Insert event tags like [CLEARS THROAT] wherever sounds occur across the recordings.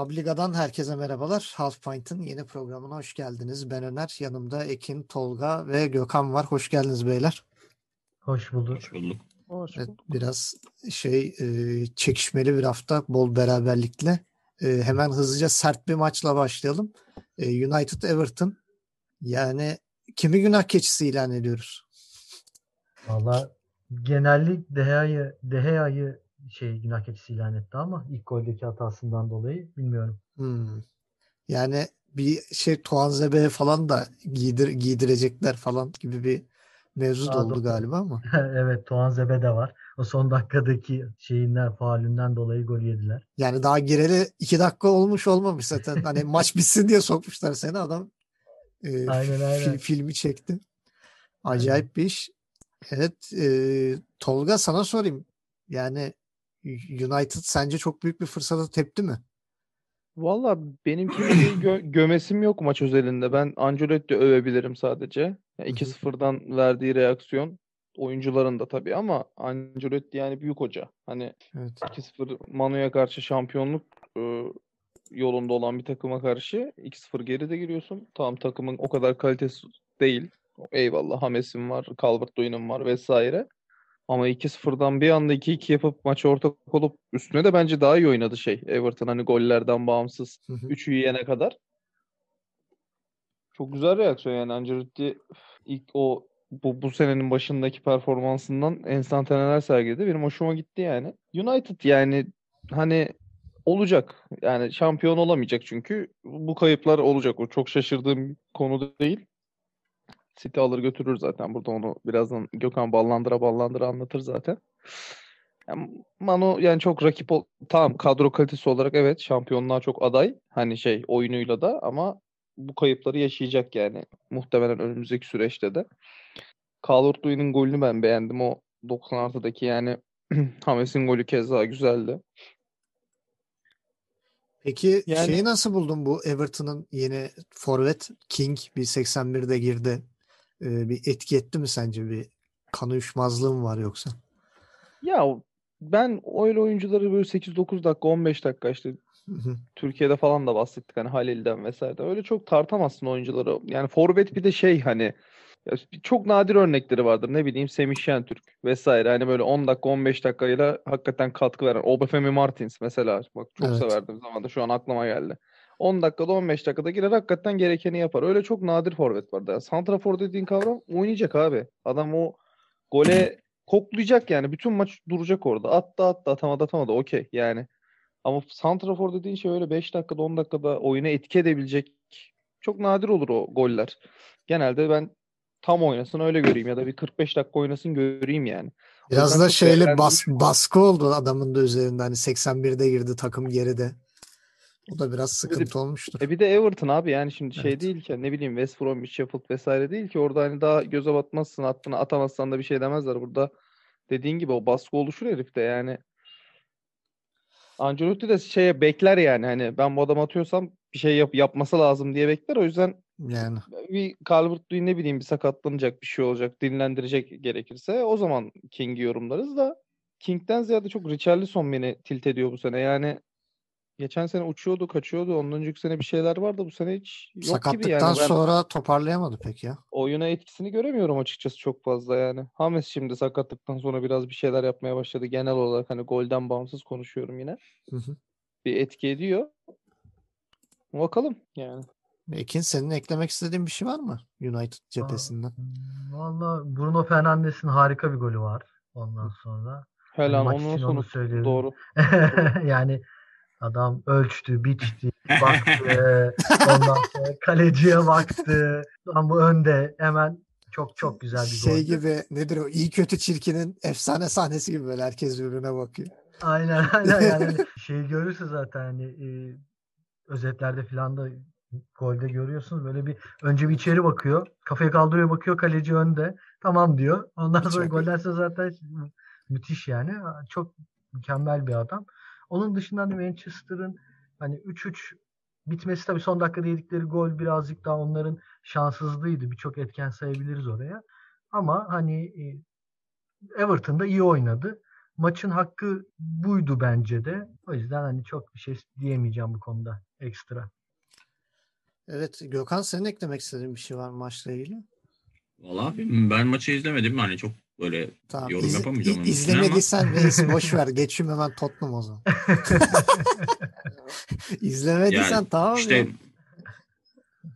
Publica'dan herkese merhabalar. Half Pint'ın yeni programına hoş geldiniz. Ben Öner, yanımda Ekin, Tolga ve Gökhan var. Hoş geldiniz beyler. Hoş bulduk. Hoş bulduk. Hoş Evet, biraz şey e, çekişmeli bir hafta, bol beraberlikle. E, hemen hızlıca sert bir maçla başlayalım. E, United Everton. Yani kimi günah keçisi ilan ediyoruz? Valla genellik Deha'yı Deha'yı şey günah keçisi ilan etti ama ilk goldeki hatasından dolayı bilmiyorum. Hmm. Yani bir şey Tuanzebe falan da giydir, giydirecekler falan gibi bir mevzu da oldu doğru. galiba ama. [LAUGHS] evet Tuan Zebe de var. O son dakikadaki şeyinden faulünden dolayı gol yediler. Yani daha gireli iki dakika olmuş olmamış zaten. Hani [LAUGHS] maç bitsin diye sokmuşlar seni adam. e, Aynen, aynen. filmi çekti. Acayip bir iş. Evet e, Tolga sana sorayım. Yani United sence çok büyük bir fırsata tepti mi? Valla benim kimseyi gö- gömesim yok maç özelinde. Ben Ancelotti övebilirim sadece. Ya 2-0'dan verdiği reaksiyon oyuncuların da tabii ama Ancelotti yani büyük hoca. Hani Evet. 2-0 Manu'ya karşı şampiyonluk e, yolunda olan bir takıma karşı 2-0 geride giriyorsun. Tamam takımın o kadar kalitesi değil. Eyvallah Hames'in var, Calvert-Lewin'in var vesaire. Ama 2-0'dan bir anda 2-2 yapıp maça ortak olup üstüne de bence daha iyi oynadı şey. Everton hani gollerden bağımsız Hı hı. 3'ü yiyene kadar. Çok güzel reaksiyon yani Ancelotti ilk o bu, bu senenin başındaki performansından enstantaneler sergiledi. Benim hoşuma gitti yani. United yani hani olacak. Yani şampiyon olamayacak çünkü bu kayıplar olacak. O çok şaşırdığım konu değil. City alır götürür zaten. Burada onu birazdan Gökhan ballandıra ballandıra anlatır zaten. Yani Manu yani çok rakip ol tamam kadro kalitesi olarak evet şampiyonluğa çok aday. Hani şey oyunuyla da ama bu kayıpları yaşayacak yani. Muhtemelen önümüzdeki süreçte de. Calvert-Lewin'in golünü ben beğendim. O 90 artıdaki yani [CLEARS THROAT] Hames'in golü keza güzeldi. Peki Yani- şeyi nasıl buldun bu Everton'ın yeni forvet King bir 81'de girdi. Ee, bir etki etti mi sence bir kan uyuşmazlığı mı var yoksa? Ya ben öyle oyuncuları böyle 8-9 dakika 15 dakika işte. Türkiye'de falan da bahsettik hani Halil'den vesaire. Öyle çok tartamazsın oyuncuları. Yani forvet bir de şey hani çok nadir örnekleri vardır. Ne bileyim Semih Şentürk vesaire. Hani böyle 10 dakika 15 dakikayla hakikaten katkı veren. Obafemi Martins mesela. Bak çok Evet. severdim zamanda şu an aklıma geldi. 10 dakikada 15 dakikada girer hakikaten gerekeni yapar. Öyle çok nadir forvet var. Yani santrafor dediğin kavram oynayacak abi. Adam o gole koklayacak yani. Bütün maç duracak orada. Attı attı atamadı atamadı okey yani. Ama santrafor dediğin şey öyle 5 dakikada 10 dakikada oyuna etki edebilecek çok nadir olur o goller. Genelde ben tam oynasın öyle göreyim ya da bir 45 dakika oynasın göreyim yani. Biraz da şeyle bas, baskı oldu adamın da üzerinde. Hani 81'de girdi takım geride. O da biraz sıkıntı olmuştur. E bir de Everton abi yani şimdi şey Evet. değil ki ne bileyim West Bromwich, Sheffield vesaire değil ki orada hani daha göze batmazsın attığını atamazsan da bir şey demezler. Burada dediğin gibi o baskı oluşur herifte yani. Ancelotti de şeye bekler yani hani ben bu adamı atıyorsam bir şey yap yapması lazım diye bekler. O yüzden Yani bir Calvert-Lewin ne bileyim bir sakatlanacak bir şey olacak dinlendirecek gerekirse o zaman King'i yorumlarız da King'den ziyade çok Richarlison beni tilt ediyor bu sene. Yani geçen sene uçuyordu, kaçıyordu. Ondan önceki sene bir şeyler vardı. Bu sene hiç yok gibi sakatlıktan yani. Ben sonra toparlayamadı pek ya. oyuna etkisini göremiyorum açıkçası çok fazla yani. Hames şimdi sakatlıktan sonra biraz bir şeyler yapmaya başladı. Genel olarak hani golden bağımsız konuşuyorum yine. Hı hı. Bir etki ediyor. Bakalım yani. Ekin senin eklemek istediğin bir şey var mı United cephesinden? Valla Bruno Fernandes'in harika bir golü var ondan sonra. Helal onun sonu onu söyleyelim. doğru. [LAUGHS] yani adam ölçtü, biçti, baktı. ondan sonra kaleciye baktı. Lan bu önde hemen çok çok güzel bir Şey gol. gibi nedir o iyi kötü çirkinin efsane sahnesi gibi böyle herkes birbirine bakıyor. Aynen aynen yani [LAUGHS] hani şey görürse zaten hani e, özetlerde filan da golde görüyorsunuz böyle bir önce bir içeri bakıyor kafayı kaldırıyor bakıyor kaleci önde tamam diyor ondan sonra gollerse zaten müthiş yani çok mükemmel bir adam onun dışında hani Manchester'ın hani 3-3 bitmesi tabii son dakikada yedikleri gol birazcık daha onların şanssızlığıydı birçok etken sayabiliriz oraya ama hani e, Everton da iyi oynadı maçın hakkı buydu bence de. O yüzden hani çok bir şey diyemeyeceğim bu konuda ekstra. Evet Gökhan senin eklemek istediğin bir şey var maçla ilgili? Valla ben maçı izlemedim. Hani çok böyle tamam, yorum iz, yapamayacağım. İz, izlemediysen reis boş ver. Geçeyim hemen Tottenham o zaman. [LAUGHS] İzlemediysen yani tamam işte, ya.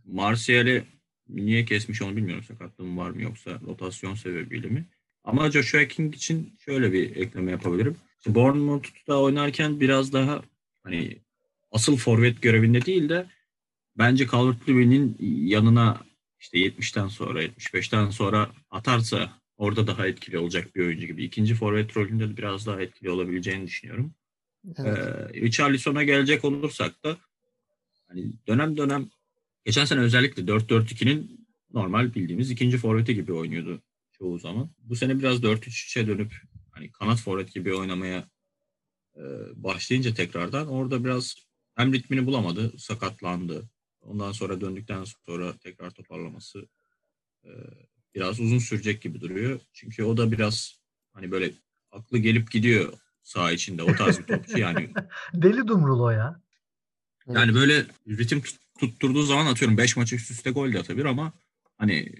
Martial'i niye kesmiş onu bilmiyorum. Sakatlığım var mı yoksa rotasyon sebebiyle mi? Ama Joshua King için şöyle bir ekleme yapabilirim. İşte Bournemouth'ta oynarken biraz daha hani asıl forvet görevinde değil de bence Calvert-Lewin'in yanına işte 70'ten sonra 75'ten sonra atarsa orada daha etkili olacak bir oyuncu gibi. İkinci forvet rolünde de biraz daha etkili olabileceğini düşünüyorum. Evet. Ee, Richarlison'a gelecek olursak da hani dönem dönem geçen sene özellikle 4-4-2'nin normal bildiğimiz ikinci forveti gibi oynuyordu çoğu zaman. Bu sene biraz 4-3-3'e dönüp hani kanat forvet gibi oynamaya e, başlayınca tekrardan orada biraz hem ritmini bulamadı, sakatlandı. Ondan sonra döndükten sonra tekrar toparlaması e, biraz uzun sürecek gibi duruyor. Çünkü o da biraz hani böyle aklı gelip gidiyor saha içinde o tarz bir topçu yani. [LAUGHS] Deli dumrul o ya. Yani böyle ritim tutturduğu zaman atıyorum 5 maç üst üste gol de atabilir ama hani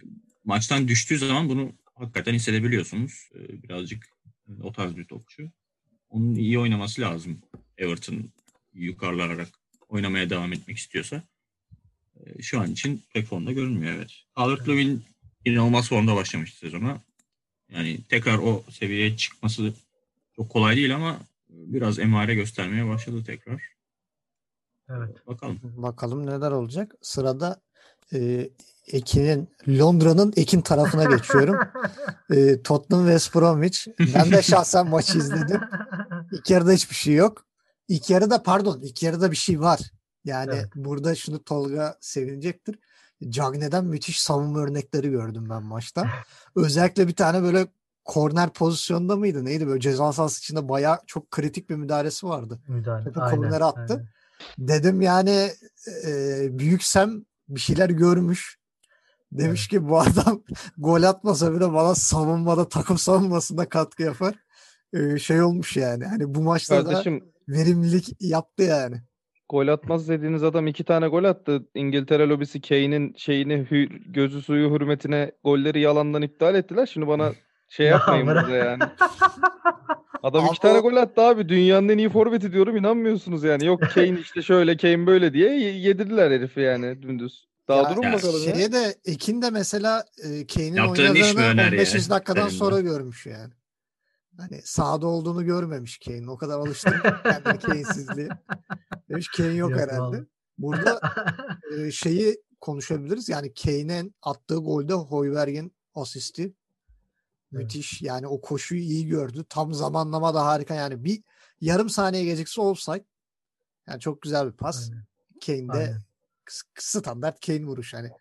maçtan düştüğü zaman bunu hakikaten hissedebiliyorsunuz. Ee, birazcık o tarz bir topçu. Onun iyi oynaması lazım. Everton yukarılarak oynamaya devam etmek istiyorsa. Ee, şu an için pek formda görünmüyor evet. Calvert-Lewin inanılmaz formda başlamıştı sezona. Yani tekrar o seviyeye çıkması çok kolay değil ama biraz emare göstermeye başladı tekrar. Evet. Bakalım. Bakalım neler olacak. Sırada e, Ekin'in Londra'nın Ekin tarafına [LAUGHS] geçiyorum. e, Tottenham West Bromwich. Ben de şahsen maçı izledim. İlk yarıda hiçbir şey yok. İlk yarıda pardon ilk yarıda bir şey var. Yani evet. burada şunu Tolga sevinecektir. Cagne'den müthiş savunma örnekleri gördüm ben maçta. Özellikle bir tane böyle korner pozisyonda mıydı neydi böyle ceza sahası içinde baya çok kritik bir müdahalesi vardı. Müdahale. Topu kornere attı. Aynen. Dedim yani e, büyüksem bir şeyler görmüş. Demiş evet. ki bu adam [LAUGHS] gol atmasa bile bana savunmada takım savunmasında katkı yapar. Ee, şey olmuş yani. Hani bu maçta Kardeşim, da verimlilik yaptı yani. Gol atmaz dediğiniz adam iki tane gol attı. İngiltere lobisi Kane'in şeyini gözü suyu hürmetine golleri yalandan iptal ettiler. Şimdi bana şey [LAUGHS] yapmayın burada yani. Adam iki tane gol attı abi. Dünyanın en iyi forveti diyorum inanmıyorsunuz yani. Yok [LAUGHS] Kane işte şöyle Kane böyle diye yedirdiler herifi yani dümdüz. Daha ya, durun ya bakalım şeye ya. de Ekin de mesela e, Kane'in oynadığını 15. Ya. dakikadan sonra görmüş yani. Hani sahada olduğunu görmemiş Kane. O kadar alıştı [LAUGHS] kendini Kane'sizliğe. Demiş Kane yok, yok herhalde. Vallahi. Burada [LAUGHS] e, şeyi konuşabiliriz. Yani Kane'in attığı golde Hoiberg'in asisti Müthiş. Yani o koşuyu iyi gördü. Tam zamanlama da harika. Yani bir yarım saniye gecikse olsaydı yani çok güzel bir pas. Aynen. Kane'de Aynen. standart Kane vuruş hani.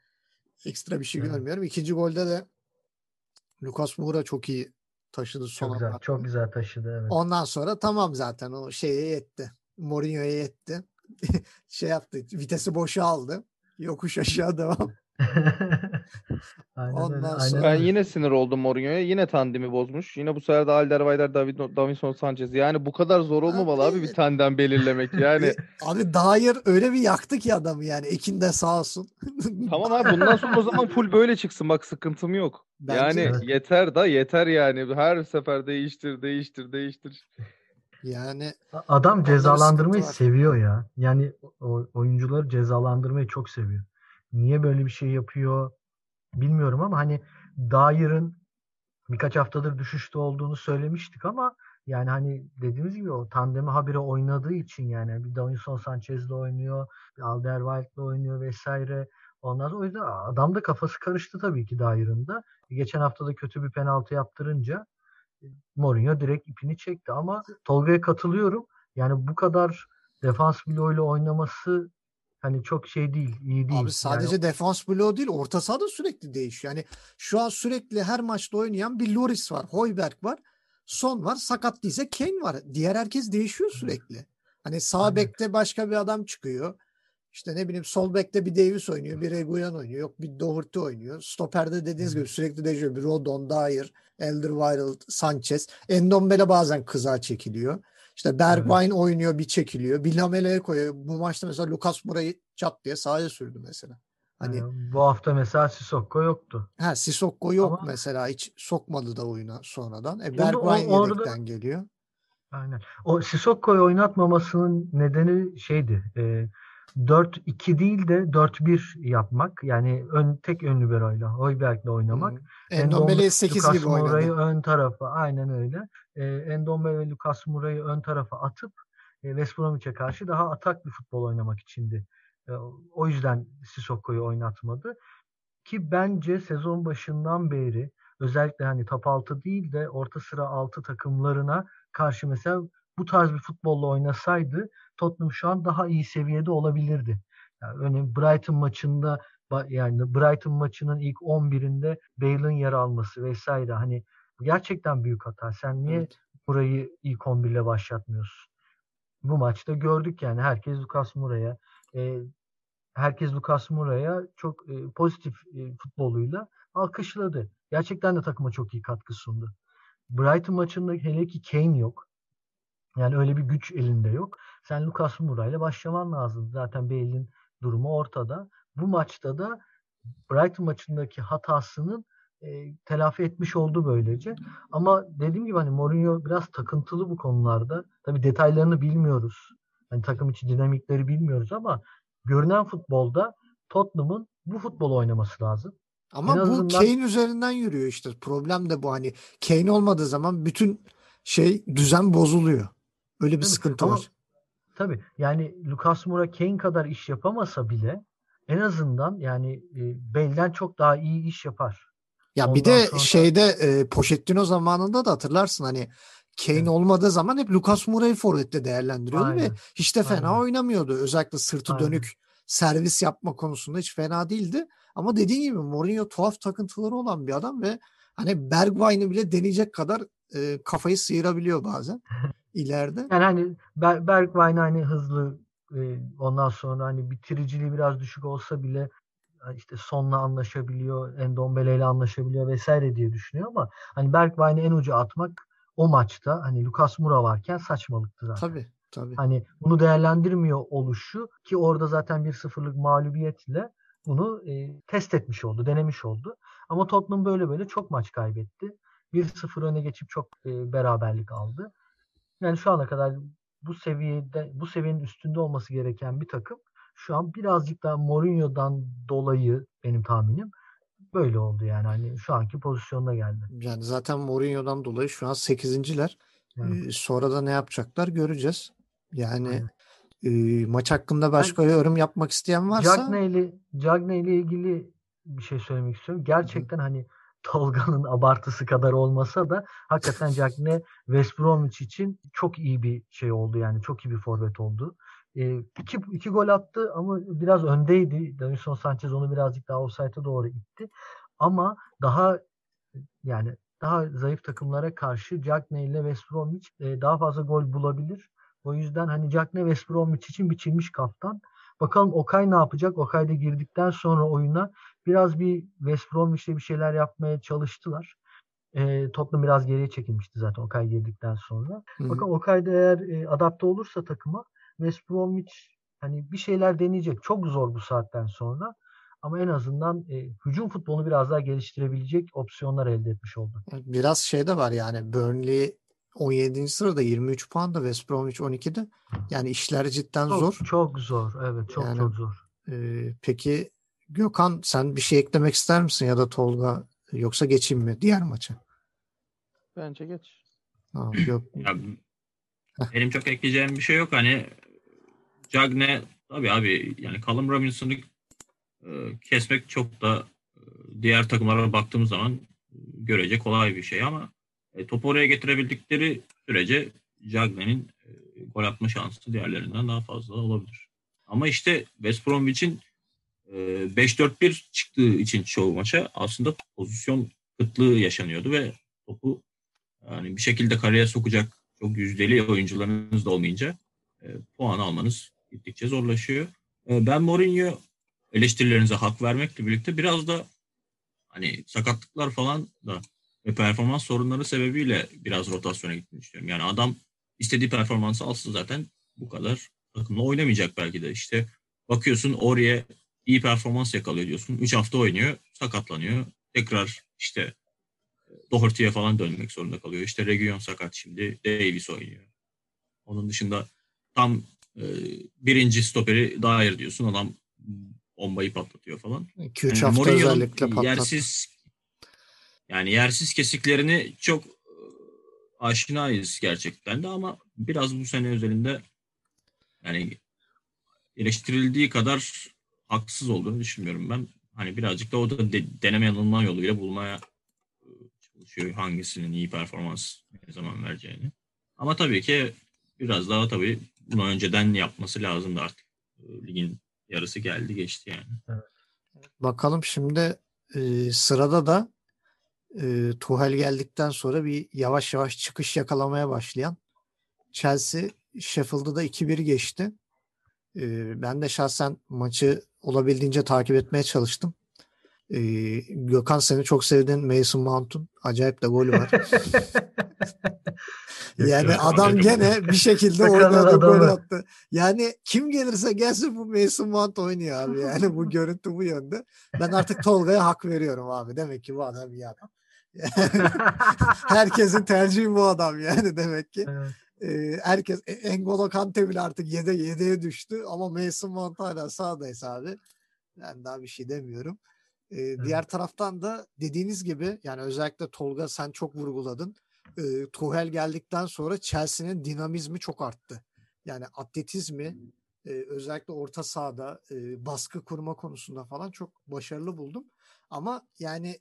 Ekstra bir şey evet. görmüyorum. İkinci golde de Lucas Moura çok iyi taşıdı son çok güzel, çok güzel taşıdı evet. Ondan sonra tamam zaten o şeye yetti. Mourinho'ya yetti. [LAUGHS] şey yaptı. Vitesi boşa aldı. Yokuş aşağı [LAUGHS] devam. Aynen Ondan sonra... Ben yine sinir oldum Mourinho'ya. Yine tandemi bozmuş. Yine bu sefer de Alderweireld, David, Davinson Sanchez. Yani bu kadar zor olmamalı abi, abi bir tandem belirlemek. Yani [LAUGHS] abi Dair öyle bir yaktı ki adamı yani. Ekin de sağ olsun. tamam abi bundan sonra o zaman full böyle çıksın. Bak sıkıntım yok. Bence yani evet. yeter da yeter yani. Her sefer değiştir, değiştir, değiştir. Yani adam cezalandırmayı seviyor ya. Yani oyuncuları cezalandırmayı çok seviyor. Niye böyle bir şey yapıyor? bilmiyorum ama hani Dair'ın birkaç haftadır düşüşte olduğunu söylemiştik ama yani hani dediğimiz gibi o tandemi habire oynadığı için yani bir Davinson Sanchez'le oynuyor, bir Alderweireld'le oynuyor vesaire. Ondan sonra o yüzden adam da kafası karıştı tabii ki Dair'ın da. Geçen hafta da kötü bir penaltı yaptırınca Mourinho direkt ipini çekti ama Tolga'ya katılıyorum. Yani bu kadar defans bloğuyla oynaması Hani çok şey değil, iyi değil. Abi sadece yani... defans bloğu değil, orta saha da sürekli değişiyor. Yani şu an sürekli her maçta oynayan bir Loris var, Hoiberg var, Son var, sakat değilse Kane var. Diğer herkes değişiyor sürekli. Hani sağ Aynen. bekte başka bir adam çıkıyor. İşte ne bileyim sol bekte bir Davis oynuyor, bir Eguyan oynuyor, yok bir Doherty oynuyor. Stoperde dediğiniz gibi sürekli değişiyor. Bir Rodon, Dyer, Elderweireld, Sanchez. Endombele bazen kıza çekiliyor. İşte Bergwijn evet. oynuyor, bir çekiliyor. Bir Lamela'ya koyuyor. Bu maçta mesela Lucas Moura'yı çat diye sahaya sürdü mesela. Hani yani bu hafta mesela Sissoko yoktu. Ha Sissoko yok Ama, mesela hiç sokmadı da oyuna sonradan. E Bergwijn yedekten geliyor. Aynen. O Sissoko'yu oynatmamasının nedeni şeydi. E, 4-2 değil de 4-1 yapmak. Yani ön tek ön liberoyla, Hoiberg'le oynamak. Hmm. Endombele 8 gibi oynadı. Moura'yı ön tarafa, aynen öyle. E, Endombele ve Lucas Moura'yı ön tarafa atıp e, West Bromwich'e karşı daha atak bir futbol oynamak içindi. E, o yüzden Sissoko'yu oynatmadı. Ki bence sezon başından beri özellikle hani top 6 değil de orta sıra 6 takımlarına karşı mesela bu tarz bir futbolla oynasaydı Tottenham şu an daha iyi seviyede olabilirdi. Yani örneğin Brighton maçında yani Brighton maçının ilk 11'inde Bale'ın yer alması vesaire hani gerçekten büyük hata. Sen niye evet. burayı ilk 11 ile başlatmıyorsun? Bu maçta gördük yani herkes Lucas Moura'ya e, herkes Lucas Moura'ya çok e, pozitif e, futboluyla alkışladı. Gerçekten de takıma çok iyi katkı sundu. Brighton maçında hele ki Kane yok. Yani öyle bir güç elinde yok. Sen Lucas Moura ile başlaman lazım. Zaten Bale'in durumu ortada. Bu maçta da Brighton maçındaki hatasının e, telafi etmiş oldu böylece. Ama dediğim gibi hani Mourinho biraz takıntılı bu konularda. Tabii detaylarını bilmiyoruz. Hani takım içi dinamikleri bilmiyoruz ama görünen futbolda Tottenham'ın bu futbol oynaması lazım. Ama en bu azından... Kane üzerinden yürüyor işte. Problem de bu hani Kane olmadığı zaman bütün şey düzen bozuluyor. Öyle bir tabii, sıkıntı ama, var. Tabii yani Lucas Moura Kane kadar iş yapamasa bile en azından yani e, Bell'den çok daha iyi iş yapar. Ya Ondan bir de sonra... şeyde e, Pochettino zamanında da hatırlarsın hani Kane evet. olmadığı zaman hep Lucas Moura'yı forvette değerlendiriyordu Aynen. ve hiç de fena Aynen. oynamıyordu. Özellikle sırtı Aynen. dönük servis yapma konusunda hiç fena değildi. Ama dediğin gibi Mourinho tuhaf takıntıları olan bir adam ve hani Bergwijn'i bile deneyecek kadar e, kafayı sıyırabiliyor bazen [LAUGHS] ileride. Yani hani Ber Bergwijn hani hızlı e, ondan sonra hani bitiriciliği biraz düşük olsa bile işte sonla anlaşabiliyor, Endombele ile anlaşabiliyor vesaire diye düşünüyor ama hani Bergwijn'i en ucu atmak o maçta hani Lucas Moura varken saçmalıktı zaten. Tabii. Tabii. Hani bunu değerlendirmiyor oluşu ki orada zaten bir sıfırlık mağlubiyetle bunu e, test etmiş oldu, denemiş oldu. Ama Tottenham böyle böyle çok maç kaybetti. 1-0 öne geçip çok e, beraberlik aldı. Yani şu ana kadar bu seviyede bu seviyenin üstünde olması gereken bir takım şu an birazcık daha Mourinho'dan dolayı benim tahminim böyle oldu yani hani şu anki pozisyonda geldi. Yani zaten Mourinho'dan dolayı şu an 8.ler. Evet. Ee, sonra da ne yapacaklar göreceğiz. Yani e, maç hakkında başka ben, yorum yapmak isteyen varsa Cagney ile Cagney ile ilgili bir şey söylemek istiyorum. Gerçekten hani Tolga'nın abartısı kadar olmasa da hakikaten Cagney West Bromwich için çok iyi bir şey oldu yani çok iyi bir forvet oldu. E, iki, iki gol attı ama biraz öndeydi. Davinson Sanchez onu birazcık daha offside'a doğru itti. Ama daha yani daha zayıf takımlara karşı Cagney ile West Bromwich e, daha fazla gol bulabilir. O yüzden hani Jack ne West Bromwich için biçilmiş kaftan. Bakalım Okay ne yapacak? Okay da girdikten sonra oyuna biraz bir West Bromwich'le bir şeyler yapmaya çalıştılar. E, Tottenham biraz geriye çekilmişti zaten Okay girdikten sonra. Hı-hı. Bakın Okay da eğer e, adapte olursa takıma West Bromwich hani bir şeyler deneyecek. Çok zor bu saatten sonra. Ama en azından e, hücum futbolunu biraz daha geliştirebilecek opsiyonlar elde etmiş oldu. Biraz şey de var yani Burnley 17. sırada 23 puan da West Bromwich 12'de. Yani işler cidden çok, zor. Çok zor. Evet çok yani, çok zor. E, peki Gökhan sen bir şey eklemek ister misin ya da Tolga yoksa geçeyim mi diğer maça? Bence geç. Ha, yok. [CLEARS THROAT] ya, benim çok ekleyeceğim bir şey yok. Hani Cagne tabii abi yani Callum Robinson'u e, kesmek çok da e, diğer takımlara baktığımız zaman görece kolay bir şey ama e, topu oraya getirebildikleri sürece Jagne'nin e, gol atma şansı diğerlerinden daha fazla olabilir. Ama işte West Bromwich'in 5-4-1 çıktığı için çoğu maça aslında pozisyon kıtlığı yaşanıyordu ve topu yani bir şekilde kareye sokacak çok yüzdeli oyuncularınız da olmayınca e, puan almanız gittikçe zorlaşıyor. e, ben Mourinho eleştirilerinize hak vermekle birlikte biraz da hani sakatlıklar falan da ve performans sorunları sebebiyle biraz rotasyona gittiğini düşünüyorum. Yani adam istediği performansı alsın zaten bu kadar takımla oynamayacak belki de. İşte bakıyorsun oraya iyi performans yakalıyor diyorsun. 3 hafta oynuyor, sakatlanıyor. Tekrar işte Doherty'ye falan dönmek zorunda kalıyor. İşte Region sakat şimdi. Davis oynuyor. Onun dışında tam e, birinci stoperi Dyer diyorsun. Adam bombayı patlatıyor falan. 2-3 yani hafta özellikle patlattı. Yersiz yani yersiz kesiklerini çok e, aşinayız gerçekten de ama biraz bu sene özelinde yani eleştirildiği kadar haksız olduğunu düşünmüyorum ben. Hani birazcık da o da de, deneme yanılma yoluyla bulmaya e, çalışıyor hangisinin iyi performans ne zaman vereceğini. Ama tabii ki biraz daha tabii bunu önceden yapması lazımdı artık. E, ligin yarısı geldi geçti yani. Bakalım şimdi e, sırada da e, Tuhel geldikten sonra bir yavaş yavaş çıkış yakalamaya başlayan Chelsea Sheffield'ı da 2-1 geçti. E, ben de şahsen maçı olabildiğince takip etmeye çalıştım. Ee, Gökhan seni çok sevdiğin Mason Mount'un acayip de golü var. [LAUGHS] yani adam gene bir şekilde oynadı gol attı. Yani kim gelirse gelsin bu Mason Mount oynuyor abi. Yani bu görüntü bu yönde. Ben artık Tolga'ya hak veriyorum abi. Demek ki bu adam iyi adam. [LAUGHS] [LAUGHS] Herkesin tercihi bu adam yani demek ki. Evet. Herkes e, Engolo Kante bile artık yede yedeye düştü ama Mason Mount hala sağdaysa abi. Ben daha bir şey demiyorum. Evet. Diğer taraftan da dediğiniz gibi yani özellikle Tolga sen çok vurguladın. Ee, Tuchel geldikten sonra Chelsea'nin dinamizmi çok arttı. Yani atletizmi e, özellikle orta sahada e, baskı kurma konusunda falan çok başarılı buldum. Ama yani e,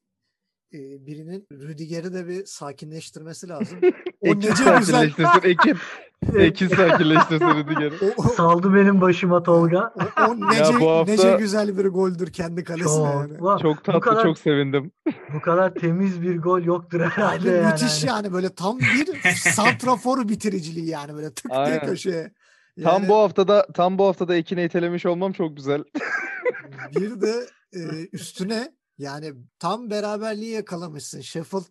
birinin Rüdiger'i de bir sakinleştirmesi lazım. [LAUGHS] O Ekin nece sakinleştirsin. Ekin. [LAUGHS] Ekin sakinleştirsin Rüdiger'i. Saldı benim başıma Tolga. O, o nece, ya bu hafta... nece güzel bir goldür kendi kalesine çok, yani. Ulan, çok tatlı kadar, çok sevindim. Bu kadar temiz bir gol yoktur herhalde yani. Müthiş yani böyle tam bir santrafor bitiriciliği yani böyle tık Aynen. diye köşeye. Yani, tam bu haftada tam bu haftada Ekin'e itelemiş olmam çok güzel. bir de e, üstüne yani tam beraberliği yakalamışsın. Sheffield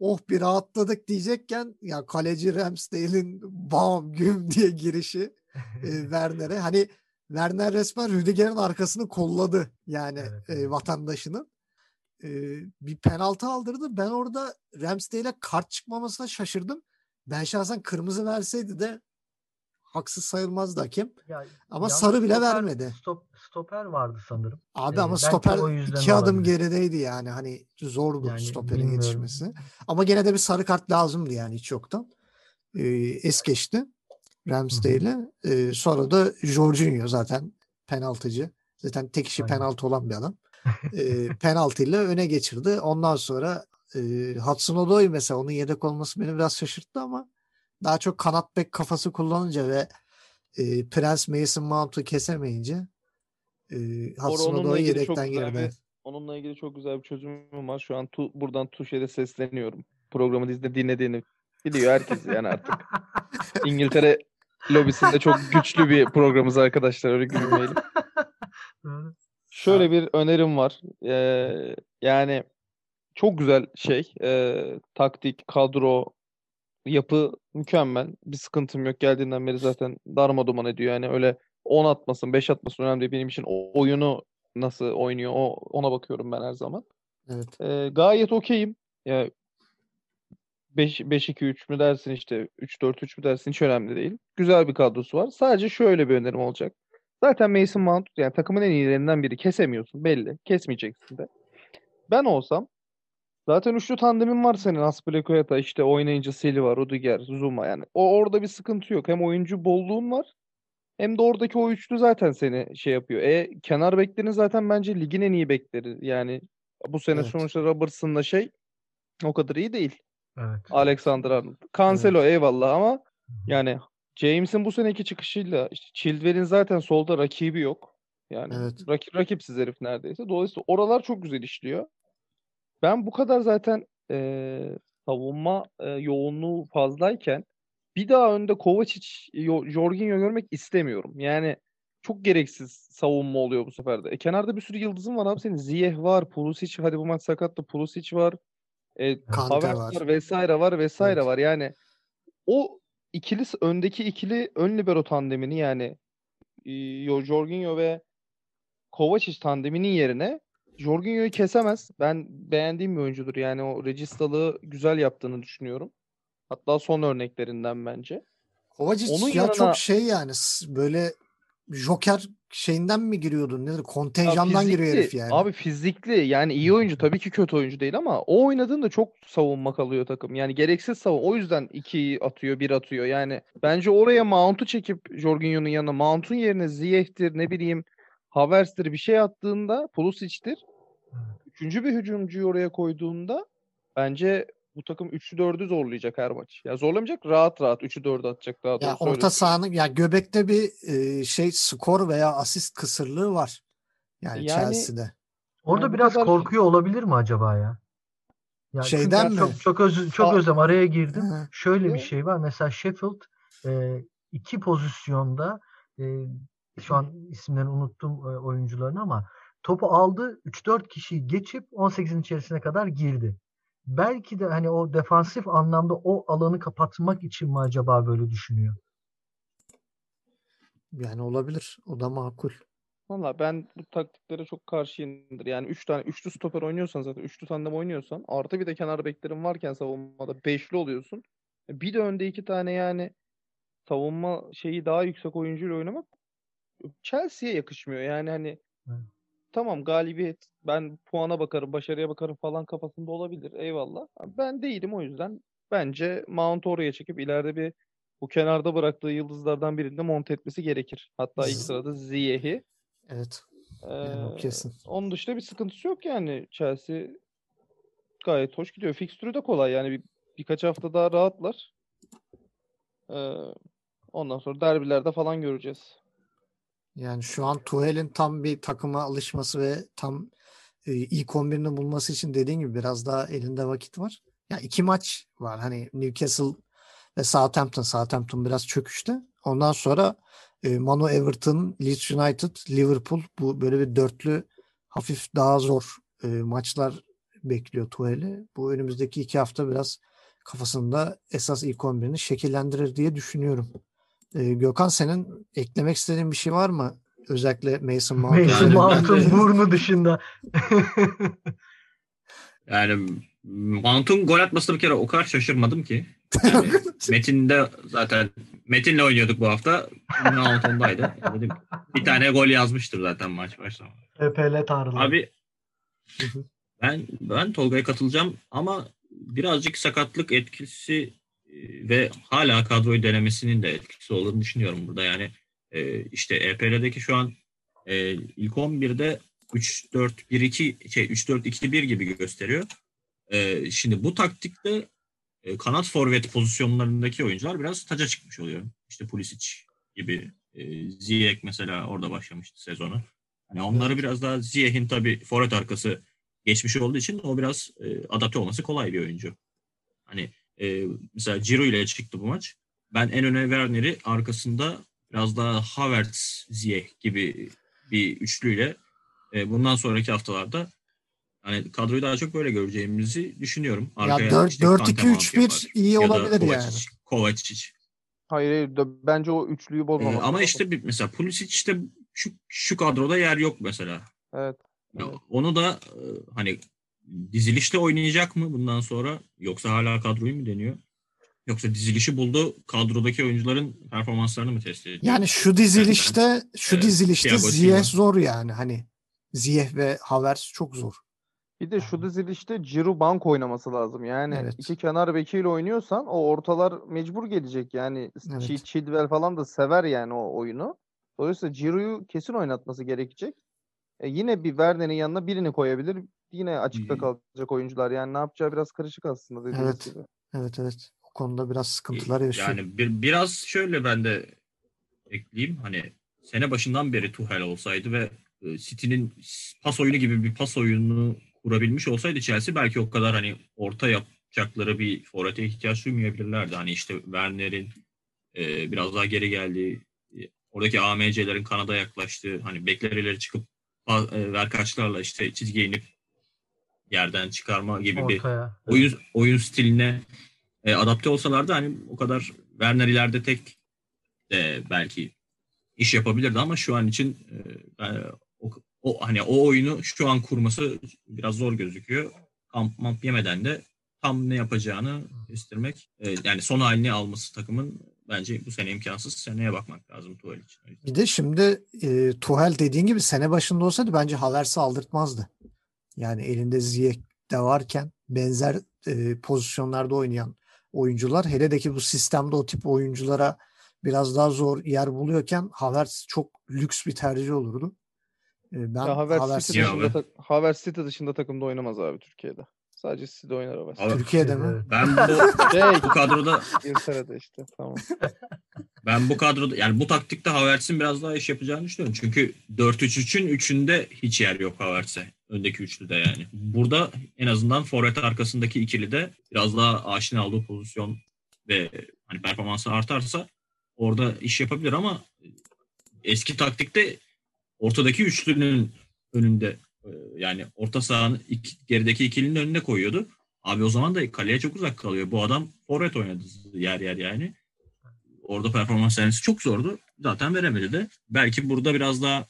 oh bir rahatladık diyecekken ya kaleci Ramsdale'in bam güm diye girişi [LAUGHS] e, Werner'e. Hani Werner resmen Rüdiger'in arkasını kolladı yani evet, e, vatandaşının. E, bir penaltı aldırdı. Ben orada Ramsdale'e kart çıkmamasına şaşırdım. Ben şahsen kırmızı verseydi de haksız sayılmazdı hakem. Ya, ama sarı bile stoper, vermedi. Stop, stoper vardı sanırım. Abi ee, ama stoper iki adım olabilir. gerideydi yani. Hani zordu yani, stoperin bilmiyorum. yetişmesi. Ama gene de bir sarı kart lazımdı yani hiç yoktan. Ee, es geçti Ramsdale'e. Ee, sonra da Jorginho zaten penaltıcı. Zaten tek işi Aynen. penaltı olan bir adam. [LAUGHS] ee, penaltıyla öne geçirdi. Ondan sonra e, Hudson Odoi mesela onun yedek olması beni biraz şaşırttı ama daha çok kanat bek kafası kullanınca ve e, Prens Mason Mount'u kesemeyince e, Hudson Odoi yedekten girdi. Onunla ilgili çok güzel bir çözümüm var. Şu an tu, buradan Tuşe'de sesleniyorum. Programı dizide dinlediğini biliyor herkes yani artık. [LAUGHS] İngiltere lobisinde çok güçlü bir programımız arkadaşlar. Öyle gülmeyelim. Şöyle bir önerim var. Ee, yani çok güzel şey. E, taktik, kadro, yapı mükemmel. Bir sıkıntım yok. Geldiğinden beri zaten darma duman ediyor. Yani öyle 10 atmasın, 5 atmasın önemli değil. Benim için oyunu nasıl oynuyor o ona bakıyorum ben her zaman. Evet. Ee, gayet okeyim. Yani 5 5-2-3 mü dersin işte 3-4-3 mü dersin hiç önemli değil. Güzel bir kadrosu var. Sadece şöyle bir önerim olacak. Zaten Mason Mount yani takımın en iyilerinden biri. Kesemiyorsun belli. Kesmeyeceksin de. Ben olsam Zaten üçlü tandemin var senin Aspilicueta işte oynayınca Silva, Rudiger, Zuma yani. O orada bir sıkıntı yok. Hem oyuncu bolluğun var hem de oradaki o üçlü zaten seni şey yapıyor. E kenar beklerin zaten bence ligin en iyi bekleri. Yani bu sene evet. sonuçta Robertson'la şey o kadar iyi değil. Evet. Alexander Arnold. Cancelo evet. eyvallah ama yani James'in bu seneki çıkışıyla işte Chilwell'in zaten solda rakibi yok. Yani evet. rakip rakipsiz herif neredeyse. Dolayısıyla oralar çok güzel işliyor. Ben bu kadar zaten e, savunma e, yoğunluğu fazlayken bir daha önde Kovacic, Jorginho görmek istemiyorum. Yani çok gereksiz savunma oluyor bu sefer de. E, kenarda bir sürü yıldızın var abi senin. Ziyeh var, Pulisic hadi bu maç sakattı. Pulisic var. E, Havertz var. var vesaire var vesaire Evet. var. Yani o ikili öndeki ikili ön libero tandemini yani e, Jorginho ve Kovacic tandeminin yerine Jorginho'yu kesemez. Ben beğendiğim bir oyuncudur. Yani o registalığı güzel yaptığını düşünüyorum. Hatta son örneklerinden bence. Kovacic Onun ya yanına- çok şey yani böyle Joker şeyinden mi giriyordu? Nedir? Ya Kontenjandan giriyor fizikli, herif yani. Abi fizikli yani iyi oyuncu tabii ki kötü oyuncu değil ama o oynadığında çok savunma kalıyor takım. Yani gereksiz savun. O yüzden 2 atıyor, 1 atıyor. Yani bence oraya Mount'u çekip Jorginho'nun yanına Mount'un yerine Ziyech'tir ne bileyim Havertz'tir bir şey attığında Pulisic'tir. Üçüncü bir hücumcuyu oraya koyduğunda bence bu takım 3'ü 4'ü zorlayacak her maç. Ya zorlamayacak rahat rahat 3'ü 4'ü atacak daha Ya doğrusu öyle orta söyleyeyim. sahanın ya göbekte bir e, şey skor veya asist kısırlığı var. Yani, Yani- Chelsea'de. Orada Yani biraz kadar- korkuyor olabilir mi acaba ya? Ya çünkü Şeyden mi? Çok, çok, öz, çok Aa. özlem araya girdim. Hı. Şöyle bir Yok. şey var. Mesela Sheffield e, iki pozisyonda e, şu an isimlerini unuttum e, oyuncuların ama topu aldı 3-4 kişiyi geçip 18'in içerisine kadar girdi. Belki de hani o defansif anlamda o alanı kapatmak için mi acaba böyle düşünüyor? Yani olabilir. O da makul. Valla ben bu taktiklere çok karşıyımdır. Yani 3 tane üçlü stoper oynuyorsan zaten üçlü tandem oynuyorsan artı bir de kenar beklerin varken savunmada beşli oluyorsun. Bir de önde iki tane yani savunma şeyi daha yüksek oyuncuyla oynamak Chelsea'ye yakışmıyor. Yani hani Evet. tamam galibiyet ben puana bakarım, başarıya bakarım falan kafasında olabilir. Eyvallah. Ben değilim o yüzden. Bence Mount oraya çekip ileride bir bu kenarda bıraktığı yıldızlardan birini de monte etmesi gerekir. Hatta ilk sırada Ziyech'i. Evet. Yani Ee, kesin. onun dışında bir sıkıntısı yok yani. Chelsea gayet hoş gidiyor. Fikstürü de kolay yani bir, birkaç hafta daha rahatlar. Ee, ondan sonra derbilerde falan göreceğiz. Yani şu an Tuchel'in tam bir takıma alışması ve tam e, ilk 11'ini bulması için dediğin gibi biraz daha elinde vakit var. Ya iki maç var. Hani Newcastle ve Southampton. Southampton biraz çöküşte. Ondan sonra e, Manu Everton, Leeds United, Liverpool bu böyle bir dörtlü hafif daha zor e, maçlar bekliyor Tuchel'i. Bu önümüzdeki iki hafta biraz kafasında esas ilk 11'ini şekillendirir diye düşünüyorum. E, Gökhan senin eklemek istediğin bir şey var mı? Özellikle Mason Mount. Mason Yani Mount'un burnu dışında. [LAUGHS] Yani Mount'un gol atmasına bir kere o kadar şaşırmadım ki. Yani [LAUGHS] Metin'de zaten Metin'le oynuyorduk bu hafta. Mount ondaydı. Dedim, bir tane gol yazmıştır zaten maç başlamadan. PPL tanrıları. Abi ben ben Tolga'ya katılacağım ama birazcık sakatlık etkisi ve hala kadroyu denemesinin de etkisi olduğunu düşünüyorum burada. Yani e, işte EPL'deki şu an e, ilk 11'de 3-4-1-2 şey 3-4-2-1 gibi gösteriyor. E, şimdi bu taktikte e, kanat forvet pozisyonlarındaki oyuncular biraz taca çıkmış oluyor. İşte Pulisic gibi e, Ziyech mesela orada başlamıştı sezonu. Hani onları Evet. biraz daha Ziyech'in tabii forvet arkası geçmiş olduğu için o biraz e, adapte olması kolay bir oyuncu. Hani e, mesela Ciro ile çıktı bu maç. Ben en öne Werner'i arkasında biraz daha Havertz, Ziyech gibi bir üçlüyle e, bundan sonraki haftalarda hani kadroyu daha çok böyle göreceğimizi düşünüyorum. Arkaya işte dört, Kante iki, mount üç, bir yapar. iyi Ya da olabilir Kovacic, yani. Kovacic. Hayır, hayır bence o üçlüyü E, bozmamak ama lazım. işte bir, mesela Pulisic işte şu, şu kadroda yer yok mesela. Evet. Ya Evet. Onu da e, hani dizilişte oynayacak mı bundan sonra yoksa hala kadroyu mu deniyor? Yoksa dizilişi buldu kadrodaki oyuncuların performanslarını mı test edecek? Yani şu dizilişte şu Evet, dizilişte Silva. zor yani hani Ziyech ve Havertz çok zor. Bir de şu dizilişte Ciro bank oynaması lazım. Yani Evet. iki kenar bekiyle oynuyorsan o ortalar mecbur gelecek. Yani Evet. Ch- Chilwell falan da sever yani o oyunu. Dolayısıyla Ciro'yu kesin oynatması gerekecek. E yine bir Werner'in yanına birini koyabilir. Yine açıkta kalacak oyuncular. Yani ne yapacağı biraz karışık aslında dediğiniz Evet. gibi. Evet evet. O konuda biraz sıkıntılar yaşıyor. Yani bir, biraz şöyle ben de ekleyeyim. Hani sene başından beri Tuchel olsaydı ve e, City'nin pas oyunu gibi bir pas oyununu kurabilmiş olsaydı Chelsea belki o kadar hani orta yapacakları bir forvete ihtiyaç duymayabilirlerdi. Hani işte Werner'in e, biraz daha geri geldiği, e, oradaki AMC'lerin Kanada yaklaştığı hani bekler ileri çıkıp e, verkaçlarla işte çizgiye inip yerden çıkarma gibi Ortaya. bir oyun oyun stiline e, adapte olsalardı hani o kadar Werner ileride tek de belki iş yapabilirdi ama şu an için e, o, o hani o oyunu şu an kurması biraz zor gözüküyor. Kamp mamp yemeden de tam ne yapacağını göstermek e, yani son halini alması takımın bence bu sene imkansız. Seneye bakmak lazım Tuchel için. Bir de şimdi e, Tuchel dediğin gibi sene başında olsaydı bence Havertz'i aldırtmazdı. Yani elinde Ziyech de varken benzer e, pozisyonlarda oynayan oyuncular hele de ki bu sistemde o tip oyunculara biraz daha zor yer buluyorken Havertz çok lüks bir tercih olurdu. E, ben ya Havertz, Havertz, City dışında, ta- Havertz City dışında takımda oynamaz abi Türkiye'de. Sadece City'de oynar Havertz. Abi, Türkiye'de mi? Ben bu, şey, bu kadroda İngiltere'de işte tamam. [LAUGHS] ben bu kadroda yani bu taktikte Havertz'in biraz daha iş yapacağını düşünüyorum. Çünkü 4-3-3'ün üçünde hiç yer yok Havertz'e. Öndeki üçlüde yani. Burada en azından forvet arkasındaki ikili de biraz daha aşina olduğu pozisyon ve hani performansı artarsa orada iş yapabilir ama eski taktikte ortadaki üçlünün önünde e, yani orta sahanın iki, gerideki ikilinin önüne koyuyordu. Abi o zaman da kaleye çok uzak kalıyor. Bu adam forvet oynadı yer yer yani. Orada performans vermesi çok zordu. Zaten veremedi de. Belki burada biraz daha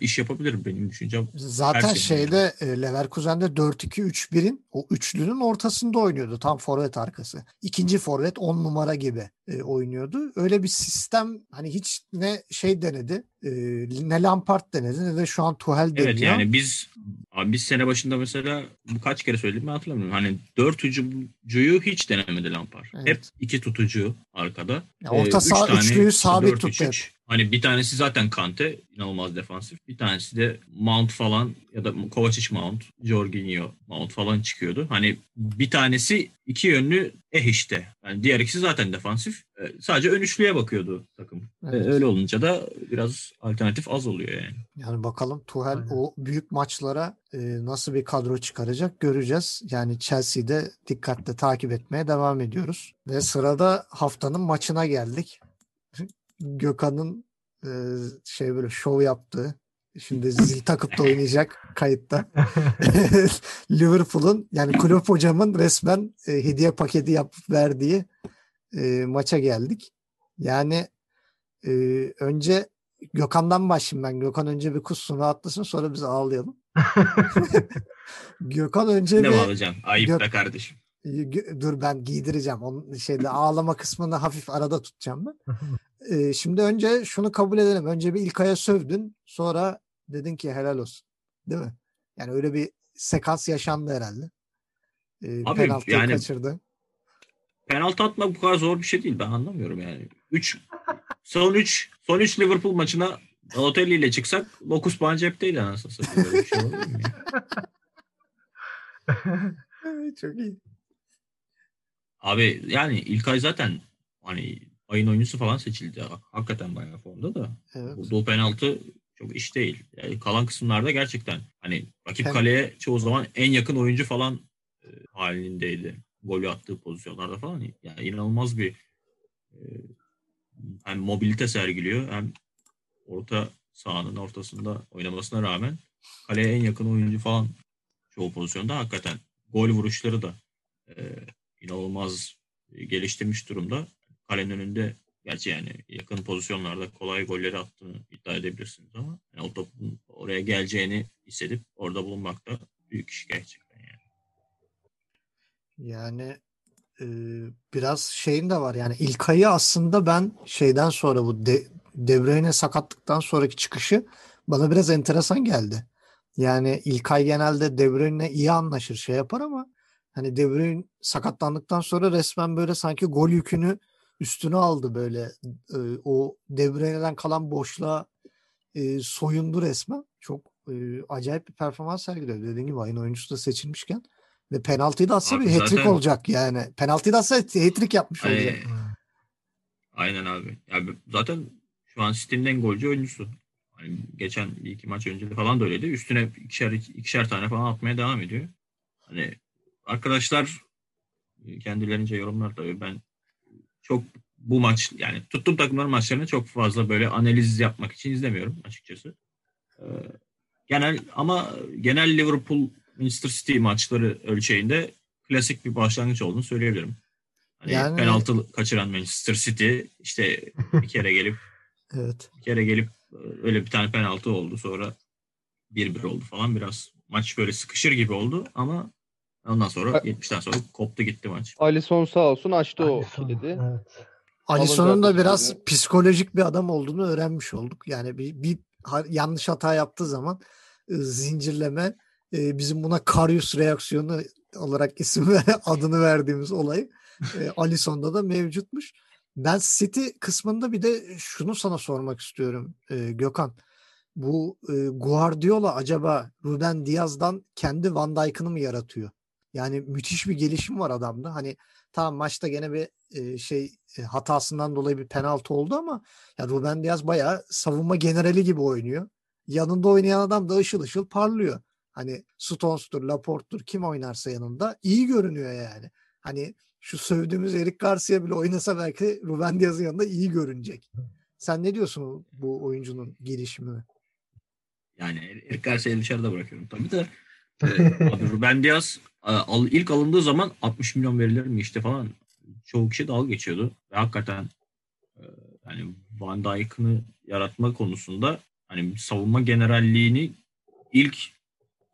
iş yapabilir benim düşüncem. Zaten şeyde yani. Leverkusen'de 4-2-3-1'in o üçlünün ortasında oynuyordu. Tam forvet arkası. İkinci forvet 10 numara gibi e, oynuyordu. Öyle bir sistem hani hiç ne şey denedi e, ne Lampard denedi ne de şu an Tuchel deniyor. Evet yani biz abi biz sene başında mesela bu kaç kere söyledim ben hatırlamıyorum. Hani dört hücumcuyu hiç denemedi Lampard. Evet. Hep iki tutucu arkada. Ya orta saha üç üçlüyü sabit tuttu. Hani bir tanesi zaten Kante inanılmaz defansif. Bir tanesi de Mount falan ya da Kovacic Mount, Jorginho Mount falan çıkıyordu. Hani bir tanesi iki yönlü eh işte. Yani diğer ikisi zaten defansif. Ee, sadece ön üçlüye bakıyordu takım. Ee, evet. öyle olunca da biraz alternatif az oluyor yani. Yani bakalım Tuchel Aynen. o büyük maçlara e, nasıl bir kadro çıkaracak göreceğiz. Yani Chelsea'de dikkatle takip etmeye devam ediyoruz. Ve sırada haftanın maçına geldik. Gökhan'ın e, şey böyle şov yaptığı Şimdi zil takıp da oynayacak kayıtta. [LAUGHS] Liverpool'un yani kulüp hocamın resmen e, hediye paketi yapıp verdiği e, maça geldik. Yani e, önce Gökhan'dan başlayayım ben. Gökhan önce bir kusunu atlasın sonra biz ağlayalım. [LAUGHS] Gökhan önce ne bir... alacağım? Ayıp Gök... be kardeşim. Dur ben giydireceğim. Onun şeyde ağlama kısmını hafif arada tutacağım ben. [LAUGHS] ee, şimdi önce şunu kabul edelim. Önce bir İlkay'a sövdün. Sonra dedin ki helal olsun. Değil mi? Yani öyle bir sekans yaşandı herhalde. Ee, Abi, penaltıyı yani, kaçırdı. Penaltı atmak bu kadar zor bir şey değil. Ben anlamıyorum yani. 3 son 3 son 3 Liverpool maçına Balotelli ile çıksak 9 puan cepteydi anasını satayım. Böyle bir şey olur mu [LAUGHS] Çok iyi. Abi yani İlkay zaten hani ayın oyuncusu falan seçildi. Hakikaten bayağı formda da. Evet. Bu penaltı çok iş değil. Yani kalan kısımlarda gerçekten hani rakip Hem... kaleye çoğu zaman en yakın oyuncu falan e, halindeydi. Golü attığı pozisyonlarda falan. Yani inanılmaz bir e, hem mobilite sergiliyor hem orta sahanın ortasında oynamasına rağmen kaleye en yakın oyuncu falan çoğu pozisyonda hakikaten gol vuruşları da e, inanılmaz geliştirmiş durumda. Kalenin önünde Gerçi yani yakın pozisyonlarda kolay golleri attığını iddia edebilirsiniz ama yani o topun oraya geleceğini hissedip orada bulunmak da büyük iş gerçekten yani. Yani e, biraz şeyin de var yani ilk ayı aslında ben şeyden sonra bu De, De Bruyne sakatlıktan sonraki çıkışı bana biraz enteresan geldi. Yani ilk ay genelde De Bruyne iyi anlaşır şey yapar ama hani De Bruyne sakatlandıktan sonra resmen böyle sanki gol yükünü üstüne aldı böyle e, o devreden kalan boşluğa e, soyundu resmen. Çok e, acayip bir performans sergiliyor. Dediğim gibi ayın oyuncusu da seçilmişken ve penaltıyı da atsa abi bir hat-trick zaten... olacak yani. Penaltıyı da atsa hat-trick yapmış Ay, olacak. Aynen abi. Yani zaten şu an City'nin en golcü oyuncusu. Hani geçen iki maç önce falan da öyleydi. Üstüne ikişer, ikişer tane falan atmaya devam ediyor. Hani arkadaşlar kendilerince yorumlar tabii ben çok bu maç yani tuttuğum takımların maçlarını çok fazla böyle analiz yapmak için izlemiyorum açıkçası. Ee, genel ama genel Liverpool Manchester City maçları ölçeğinde klasik bir başlangıç olduğunu söyleyebilirim. Hani yani... penaltı kaçıran Manchester City işte bir kere gelip [LAUGHS] evet. bir kere gelip öyle bir tane penaltı oldu sonra 1-1 oldu falan biraz maç böyle sıkışır gibi oldu ama ondan sonra 70'ten sonra koptu gitti maç. Alisson sağ olsun açtı Alisson, o kilidi. Evet. Alisson'un da biraz psikolojik bir adam olduğunu öğrenmiş olduk. Yani bir, bir yanlış hata yaptığı zaman zincirleme bizim buna Karius reaksiyonu olarak isim ve [LAUGHS] adını verdiğimiz olay e, Alisson'da da mevcutmuş. Ben City kısmında bir de şunu sana sormak istiyorum e, Gökhan. Bu e, Guardiola acaba Ruben Diaz'dan kendi Van Dijk'ını mı yaratıyor? Yani müthiş bir gelişim var adamda. Hani tamam maçta gene bir e, şey e, hatasından dolayı bir penaltı oldu ama ya Ruben Diaz bayağı savunma generali gibi oynuyor. Yanında oynayan adam da ışıl ışıl parlıyor. Hani Stones'tur, Laporte'tur kim oynarsa yanında iyi görünüyor yani. Hani şu sövdüğümüz Eric Garcia bile oynasa belki Ruben Diaz'ın yanında iyi görünecek. Sen ne diyorsun bu oyuncunun gelişimi? Yani Eric Garcia'yı dışarıda bırakıyorum tabii de. E, Ruben Diaz ilk alındığı zaman 60 milyon verilir mi işte falan çoğu kişi dalga geçiyordu. Ve hakikaten e, yani Van Dijk'ını yaratma konusunda hani savunma generalliğini ilk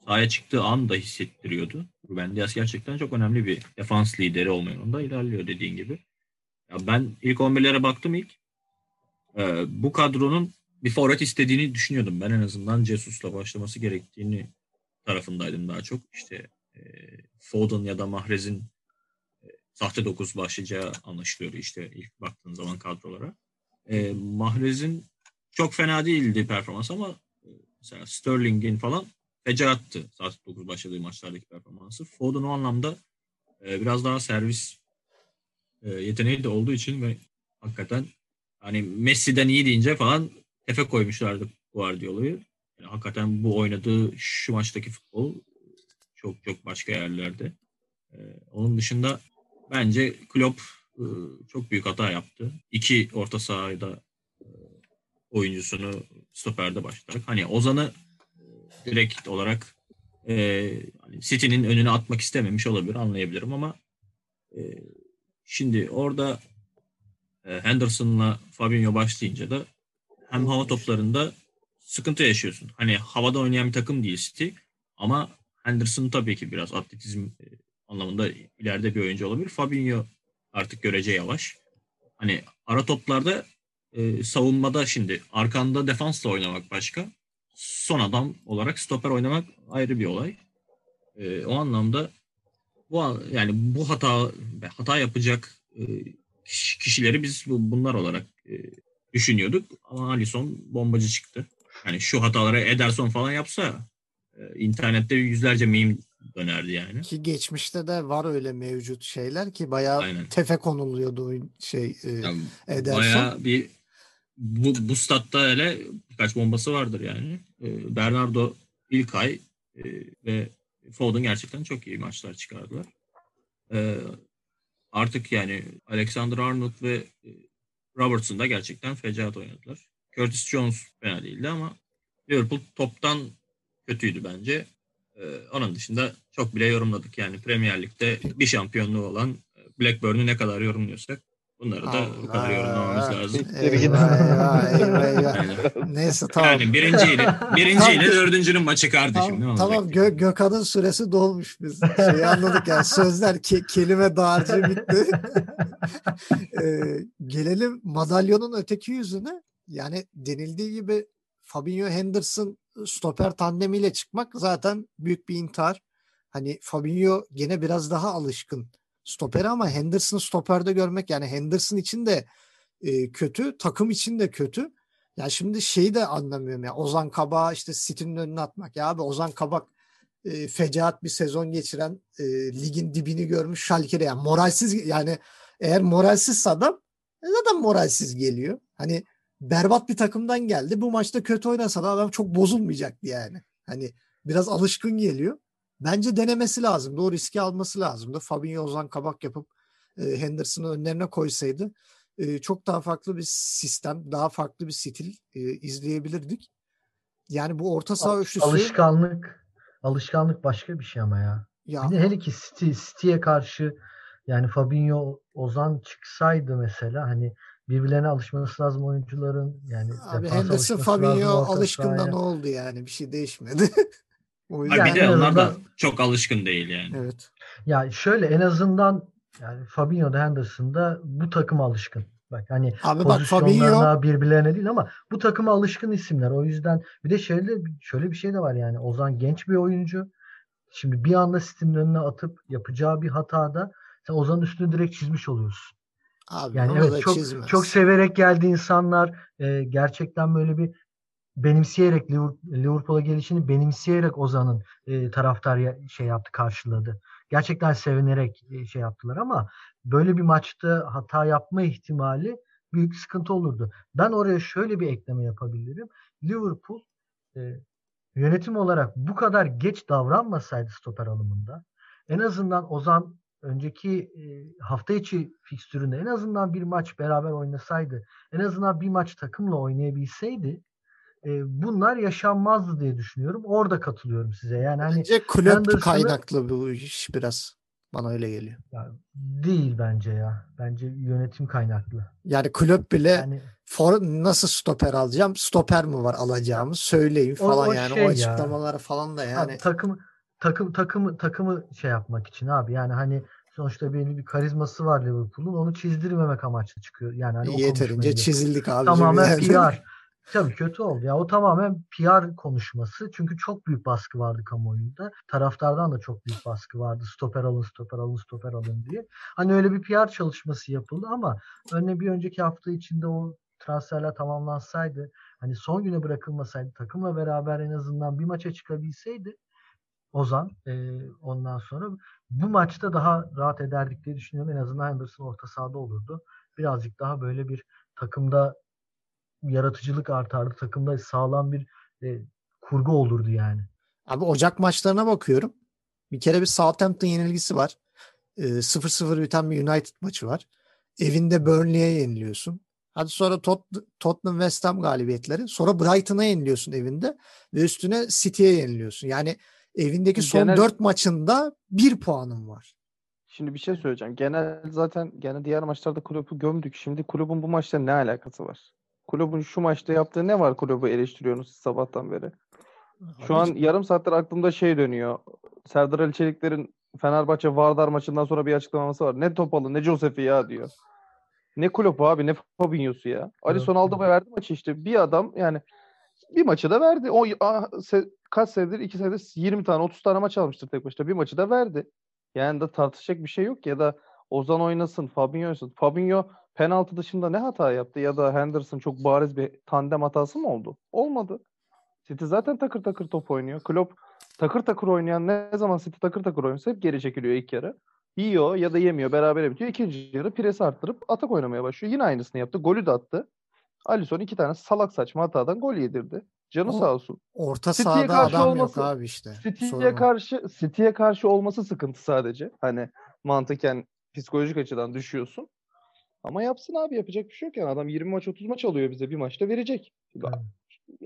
sahaya çıktığı an da hissettiriyordu. Ruben Dias gerçekten çok önemli bir defans lideri olma yolunda ilerliyor dediğin gibi. Ya ben ilk 11'lere baktım ilk. Ee, bu kadronun bir forvet istediğini düşünüyordum. Ben en azından Jesus'la başlaması gerektiğini tarafındaydım daha çok. İşte e, Foden ya da Mahrez'in e, sahte 9 başlayacağı anlaşılıyordu işte ilk baktığın zaman kadrolara. E, Mahrez'in çok fena değildi performans ama e, mesela Sterling'in falan fecaattı saat 9 başladığı maçlardaki performansı. Foden o anlamda e, biraz daha servis e, yeteneği de olduğu için ve hakikaten hani Messi'den iyi deyince falan tefe koymuşlardı Guardiola'yı. Yani hakikaten bu oynadığı şu maçtaki futbol çok çok başka yerlerde. E, onun dışında bence Klopp e, çok büyük hata yaptı. İki orta sahada e, oyuncusunu stoperde başlayarak. Hani Ozan'ı direkt olarak e, hani City'nin önüne atmak istememiş olabilir anlayabilirim ama e, şimdi orada e, Henderson'la Fabinho başlayınca da hem hava toplarında sıkıntı yaşıyorsun. Hani havada oynayan bir takım değil City ama Henderson tabii ki biraz atletizm e, anlamında ileride bir oyuncu olabilir. Fabinho artık görece yavaş. Hani ara toplarda e, savunmada şimdi arkanda defansla oynamak başka son adam olarak stoper oynamak ayrı bir olay. E, o anlamda bu yani bu hata hata yapacak e, kişileri biz bu, bunlar olarak e, düşünüyorduk ama Alisson bombacı çıktı. Yani şu hataları Ederson falan yapsa e, internette yüzlerce meme dönerdi yani. Ki geçmişte de var öyle mevcut şeyler ki bayağı Aynen. tefe konuluyordu şey e, yani Ederson. Bayağı bir bu, bu statta hele birkaç bombası vardır yani. E, Bernardo İlkay ve Foden gerçekten çok iyi maçlar çıkardılar. Artık yani Alexander Arnold ve Robertson da gerçekten fecaat oynadılar. Curtis Jones fena değildi ama Liverpool toptan kötüydü bence. Ee, onun dışında çok bile yorumladık. Yani Premier Lig'de bir şampiyonluğu olan Blackburn'u ne kadar yorumluyorsak Bunları da bu kadar yorumlamamız lazım. Eyvah, eyvah, eyvah, Neyse tamam. Yani birinciyle, birinciyle dördüncünün maçı kardeşim. Tamam, tamam Gö Gökhan'ın süresi dolmuş biz. Şeyi anladık yani sözler ke kelime dağarcığı bitti. [LAUGHS] ee, gelelim madalyonun öteki yüzüne. Yani denildiği gibi Fabinho Henderson stoper tandemiyle çıkmak zaten büyük bir intihar. Hani Fabinho gene biraz daha alışkın stoperi ama Henderson stoperde görmek yani Henderson için de e, kötü, takım için de kötü. Ya şimdi şeyi de anlamıyorum ya. Ozan Kabak işte City'nin önüne atmak. Ya abi Ozan Kabak e, fecaat bir sezon geçiren e, ligin dibini görmüş Schalke'de yani moralsiz yani eğer moralsiz adam e, zaten moralsiz geliyor. Hani berbat bir takımdan geldi. Bu maçta kötü oynasa da adam çok bozulmayacaktı yani. Hani biraz alışkın geliyor. Bence denemesi lazımdı. O riski alması lazımdı. Fabinho Ozan kabak yapıp e, Henderson'ı önlerine koysaydı e, çok daha farklı bir sistem, daha farklı bir stil e, izleyebilirdik. Yani bu orta saha üçlüsü Alışkanlık alışkanlık başka bir şey ama ya. ya Bir de hele ki City, City'ye karşı yani Fabinho, Ozan çıksaydı mesela hani birbirlerine alışması lazım oyuncuların. Yani abi Henderson Fabinho sahaya. ne oldu yani? Bir şey değişmedi. [LAUGHS] o Abi yüzden bir de onlar da çok alışkın değil yani. evet. Ya şöyle en azından yani Fabinho da Henderson da bu takıma alışkın. Bak hani Abi bak Fabinho birbirlerine değil ama bu takıma alışkın isimler. O yüzden bir de şöyle şöyle bir şey de var yani Ozan genç bir oyuncu. Şimdi bir anda City'nin önüne atıp yapacağı bir hatada sen Ozan'ın üstünü direkt çizmiş oluyorsun. Abi Yani evet çok çizmez. çok severek geldi insanlar. Ee, gerçekten böyle bir benimseyerek Liver- Liverpool'a gelişini benimseyerek Ozan'ın e, taraftar ya- şey yaptı karşıladı. Gerçekten sevinerek e, şey yaptılar ama böyle bir maçta hata yapma ihtimali büyük sıkıntı olurdu. Ben oraya şöyle bir ekleme yapabilirim. Liverpool e, yönetim olarak bu kadar geç davranmasaydı stoper alımında en azından Ozan önceki hafta içi fikstüründe en azından bir maç beraber oynasaydı en azından bir maç takımla oynayabilseydi bunlar yaşanmazdı diye düşünüyorum. Orada katılıyorum size. Yani hani Bence kulüp kaynaklı bu iş biraz. Bana öyle geliyor. ya, değil bence ya. Bence yönetim kaynaklı. Yani kulüp bile Yani for, nasıl stoper alacağım? Stoper mi var alacağımı söyleyin O- falan o yani. şey o ya. açıklamaları falan da yani. takım takım takımı takımı şey yapmak için abi. Yani hani sonuçta belli bir karizması var Liverpool'un. Onu çizdirmemek amaçlı çıkıyor. Yani hani o Yeterince çizildik abi. tamamen PR. [LAUGHS] Tabii kötü oldu. Ya o tamamen PR konuşması. Çünkü çok büyük baskı vardı kamuoyunda. Taraftardan da çok büyük baskı vardı. Stoper alın, stoper alın, stoper alın diye. Hani öyle bir PR çalışması yapıldı ama örneğin bir önceki hafta içinde o transferler tamamlansaydı, hani son güne bırakılmasaydı, takımla beraber en azından bir maça çıkabilseydi Ozan e, ondan sonra bu maçta daha rahat ederdik diye düşünüyorum. En azından Henderson orta sahada olurdu. Birazcık daha böyle bir takımda yaratıcılık artardı. Takımda sağlam bir e, kurgu olurdu yani. Abi Ocak maçlarına bakıyorum. Bir kere bir Southampton yenilgisi var. Ee, 0-0 biten bir United maçı var. Evinde Burnley'e yeniliyorsun. Hadi sonra Tot- Tottenham West Ham galibiyetleri. Sonra Brighton'a yeniliyorsun evinde. Ve üstüne City'ye yeniliyorsun. Yani evindeki son Genel- 4 maçında 1 puanın var. Şimdi bir şey söyleyeceğim. Genel zaten gene diğer maçlarda kulübü gömdük. Şimdi kulübün bu maçta ne alakası var? Kulübün şu maçta yaptığı ne var kulübü eleştiriyorsunuz siz sabahtan beri? Şu an yarım saattir aklımda şey dönüyor. Serdar Ali Çelikler'in Fenerbahçe Vardar maçından sonra bir açıklaması var. Ne Topalı ne Josef'i ya diyor. Ne kulüp abi ne Fabinho'su ya. Alisson aldı ve verdi maçı işte. Bir adam yani bir maçı da verdi. O ah, se- kaç senedir? iki senedir 20 tane 30 tane maç almıştır tek başına. Bir maçı da verdi. Yani da tartışacak bir şey yok ya da Ozan oynasın, Fabinho oynasın. Fabinho penaltı dışında ne hata yaptı ya da Henderson çok bariz bir tandem hatası mı oldu? Olmadı. City zaten takır takır top oynuyor. Klopp takır takır oynayan ne zaman City takır takır oynuyorsa hep geri çekiliyor ilk yarı. Yiyor ya da yemiyor beraber bitiyor. İkinci yarı presi arttırıp atak oynamaya başlıyor. Yine aynısını yaptı. Golü de attı. Alisson iki tane salak saçma hatadan gol yedirdi. Canı O- sağ olsun. Orta City'ye sahada karşı adam olması- yok abi işte. City'ye karşı City'ye karşı olması sıkıntı sadece. Hani mantıken psikolojik açıdan düşüyorsun. Ama yapsın abi yapacak bir şey yok yani. Adam 20 maç 30 maç alıyor bize bir maçta verecek. Evet.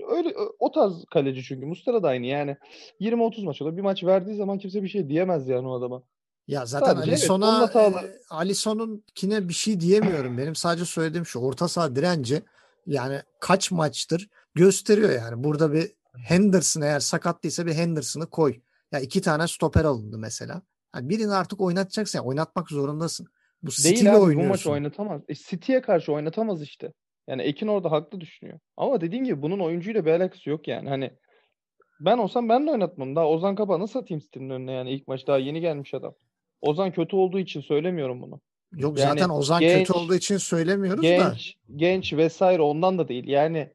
Öyle o tarz kaleci çünkü. Mustera da aynı yani. 20-30 maç alıyor. Bir maç verdiği zaman kimse bir şey diyemez yani o adama. Ya zaten evet, Alisson'a hataları- e, Alisson'unkine bir şey diyemiyorum. Benim sadece söylediğim şu orta saha direnci yani kaç maçtır gösteriyor yani. Burada bir Henderson eğer sakatlıysa bir Henderson'ı koy. Ya iki tane stoper alındı mesela. Yani birini artık oynatacaksın. Yani oynatmak zorundasın. Bu stille abi bu oynuyorsun. maç oynatamaz. E, City'ye karşı oynatamaz işte. Yani Ekin orada haklı düşünüyor. Ama dediğin gibi bunun oyuncuyla bir alakası yok yani. Hani ben olsam ben de oynatmam. Daha Ozan Kabak'ı nasıl atayım City'nin önüne yani ilk maç daha yeni gelmiş adam. Ozan kötü olduğu için söylemiyorum bunu. Yok Yani zaten Ozan genç- kötü olduğu için söylemiyoruz da. Genç, genç vesaire ondan da değil. Yani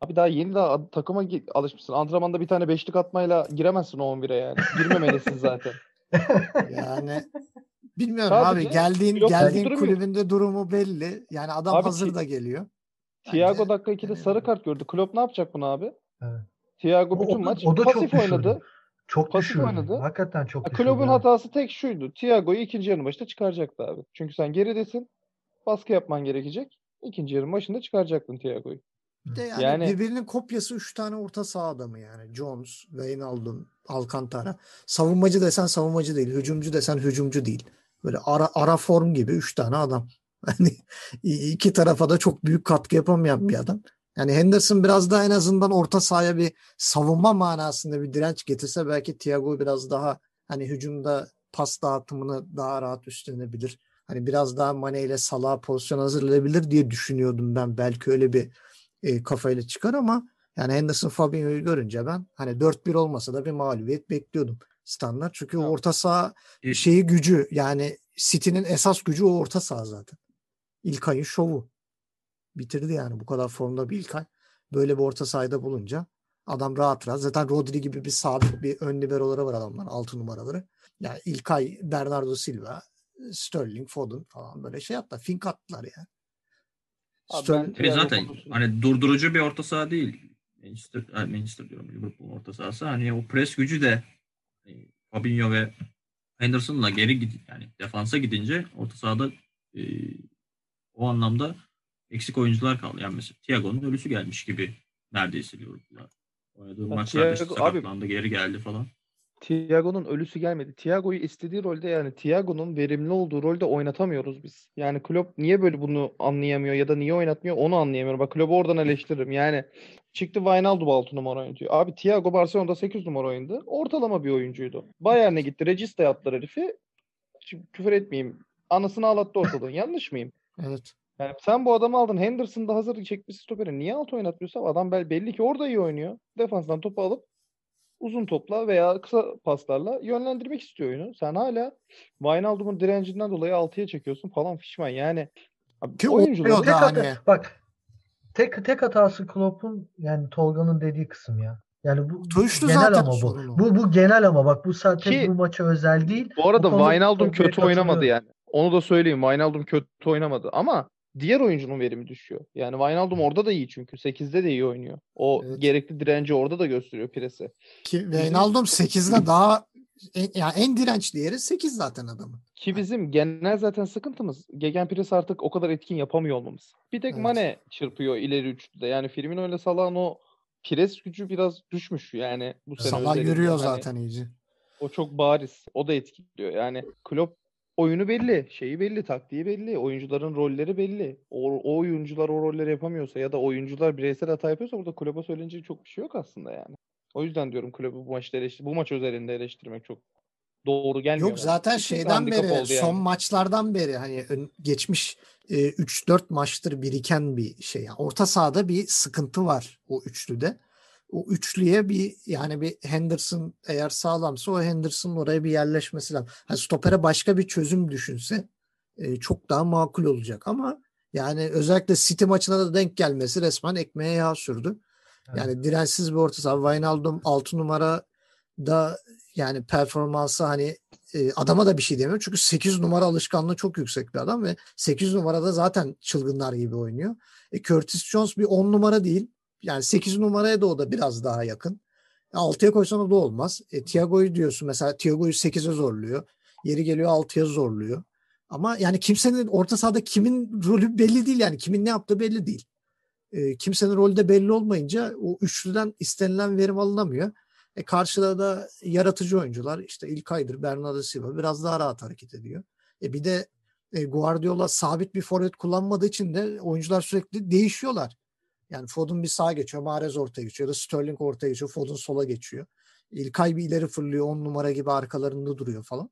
abi daha yeni daha takıma alışmışsın. Antrenmanda bir tane beşlik atmayla giremezsin o 11'e yani. Girmemelisin zaten. [LAUGHS] Yani bilmiyorum Sadece abi geldiğin geldiğin durum yok. kulübünde durumu belli. Yani adam Abi hazır da geliyor. Thiago Bence- dakika 2'de yani- sarı kart gördü. Klopp ne yapacak bunu abi? Evet. Thiago bütün o maç o da çok pasif oynadı. Çok Pasif düşürdü. oynadı. Hakikaten çok düşürdü. Klopp'un evet. hatası tek şuydu. Thiago'yu ikinci yarı başta çıkaracaktı abi. Çünkü sen geridesin. baskı yapman gerekecek. İkinci yarının başında çıkaracaktın Thiago'yu. Bir de yani, Yani- birbirinin kopyası 3 tane orta saha adamı yani. Jones, Wijnaldum, Alcantara. Savunmacı desen savunmacı değil. Hücumcu desen hücumcu değil. Böyle ara, ara form gibi 3 tane adam. [LAUGHS] Hani iki tarafa da çok büyük katkı yapamayan bir adam. Yani Henderson biraz daha en azından orta sahaya bir savunma manasında bir direnç getirse belki Thiago biraz daha hani hücumda pas dağıtımını daha rahat üstlenebilir. Hani biraz daha Mane ile Salah pozisyon hazırlayabilir diye düşünüyordum ben. Belki öyle bir e, kafayla çıkar ama yani Henderson Fabinho'yu görünce ben hani 4-1 olmasa da bir mağlubiyet bekliyordum standart. Çünkü Evet. orta saha şeyi gücü yani City'nin esas gücü o orta saha zaten. İlkay'ın şovu. Bitirdi yani bu kadar formda bir İlkay. Böyle bir orta sahada bulunca adam rahat rahat. Zaten Rodri gibi bir sabit bir ön liberoları var adamlar. 6 numaraları. Yani İlkay, Bernardo Silva, Sterling, Foden falan böyle şey hatta fink attılar ya. Abi Sterling- ben- Thiago zaten konusunda- hani durdurucu bir orta saha değil. Manchester, Manchester diyorum Liverpool orta sahası. Hani o pres gücü de hani Fabinho ve Henderson'la geri gid yani defansa gidince orta sahada e, o anlamda eksik oyuncular kaldı. Yani mesela Thiago'nun ölüsü gelmiş gibi neredeyse Liverpool'a. Oynadığı maçlarda işte sakatlandı, geri geldi falan. Thiago'nun ölüsü gelmedi. Thiago'yu istediği rolde yani Thiago'nun verimli olduğu rolde oynatamıyoruz biz. Yani Klopp niye böyle bunu anlayamıyor ya da niye oynatmıyor onu anlayamıyorum. Bak Klopp'u oradan eleştiririm. Yani çıktı Wijnaldum 6 numara oynatıyor. Abi Thiago Barcelona'da 8 numara oynadı. Ortalama bir oyuncuydu. Bayern'e gitti. Regista yaptılar herifi. Şimdi küfür etmeyeyim. Anasını ağlattı ortalığı. Yanlış mıyım? Evet. Yani sen bu adamı aldın. Henderson'da hazır çekmiş stoperi. Niye alt oynatmıyorsa adam bel- belli ki orada iyi oynuyor. Defanstan topu alıp uzun topla veya kısa paslarla yönlendirmek istiyor oyunu. Sen hala Wijnaldum'un direncinden dolayı 6'ya çekiyorsun falan fişman. Yani Ki oyuncular Tek da hata- hani. bak tek tek hatası Klopp'un yani Tolga'nın dediği kısım ya. Yani bu Tuşlu genel zaten ama bu. sorunu. Bu bu genel ama bak bu sadece Ki- bu maça özel değil. bu arada Wijnaldum kötü oynamadı yani. Onu da söyleyeyim. Wijnaldum kötü oynamadı ama diğer oyuncunun verimi düşüyor. Yani Wijnaldum orada da iyi çünkü. 8'de de iyi oynuyor. O Evet. gerekli direnci orada da gösteriyor presi. Ki Wijnaldum [CLEARS THROAT] 8'de daha en, yani en dirençli yeri 8 zaten adamın. Ki bizim genel zaten sıkıntımız Gegenpress artık o kadar etkin yapamıyor olmamız. Bir tek Evet. Mane çırpıyor ileri üçlüde. Yani Firmino ile Salah'ın o pres gücü biraz düşmüş yani bu sene Salah yürüyor Hani zaten iyice. o çok bariz. O da etkiliyor. Yani Klopp oyunu belli, şeyi belli, taktiği belli, oyuncuların rolleri belli. O, o oyuncular o rolleri yapamıyorsa ya da oyuncular bireysel hata yapıyorsa burada Klopp'a söylenecek çok bir şey yok aslında yani. O yüzden diyorum Klopp'u bu maçta eleştir bu maç özelinde eleştirmek çok doğru gelmiyor. Yok zaten Kesinlikle şeyden beri oldu son yani. maçlardan beri hani geçmiş e, 3-4 maçtır biriken bir şey. Yani orta sahada bir sıkıntı var o üçlüde. O üçlüye bir yani bir Henderson eğer sağlamsa o Henderson'ın oraya bir yerleşmesi lazım. Hani stopere başka bir çözüm düşünse e, çok daha makul olacak ama yani özellikle City maçına da denk gelmesi resmen ekmeğe yağ sürdü. Yani dirençsiz bir orta saha. Wijnaldum 6 numara da yani performansı hani e, adama da bir şey demiyorum. Çünkü 8 numara alışkanlığı çok yüksek bir adam ve 8 numarada zaten çılgınlar gibi oynuyor. E, Curtis Jones bir 10 numara değil. Yani 8 numaraya da o da biraz daha yakın. 6'ya koysan o da olmaz. E, Thiago'yu diyorsun mesela Thiago'yu 8'e zorluyor. Yeri geliyor 6'ya zorluyor. Ama yani kimsenin orta sahada kimin rolü belli değil yani. Kimin ne yaptığı belli değil. E, kimsenin rolü de belli olmayınca o üçlüden istenilen verim alınamıyor. E karşıda da yaratıcı oyuncular işte İlkay'dır, Bernardo Silva biraz daha rahat hareket ediyor. E bir de e, Guardiola sabit bir forvet kullanmadığı için de oyuncular sürekli değişiyorlar. Yani Foden bir sağa geçiyor, Mahrez ortaya geçiyor ya da Sterling ortaya geçiyor, Foden sola geçiyor. İlkay bir ileri fırlıyor, 10 numara gibi arkalarında duruyor falan.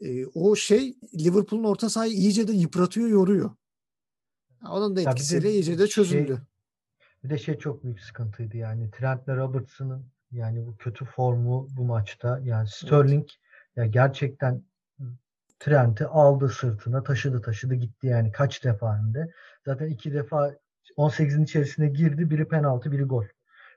E, o şey Liverpool'un orta sahayı iyice de yıpratıyor, yoruyor. Onun da de etkisiyle iyice de çözüldü. şey- Bir de şey çok büyük sıkıntıydı yani Trent'le Robertson'ın yani bu kötü formu bu maçta yani Sterling ya gerçekten Trent'i aldı sırtına taşıdı taşıdı gitti yani kaç defa hem de. Zaten iki defa 18'in içerisine girdi. Biri penaltı, biri gol.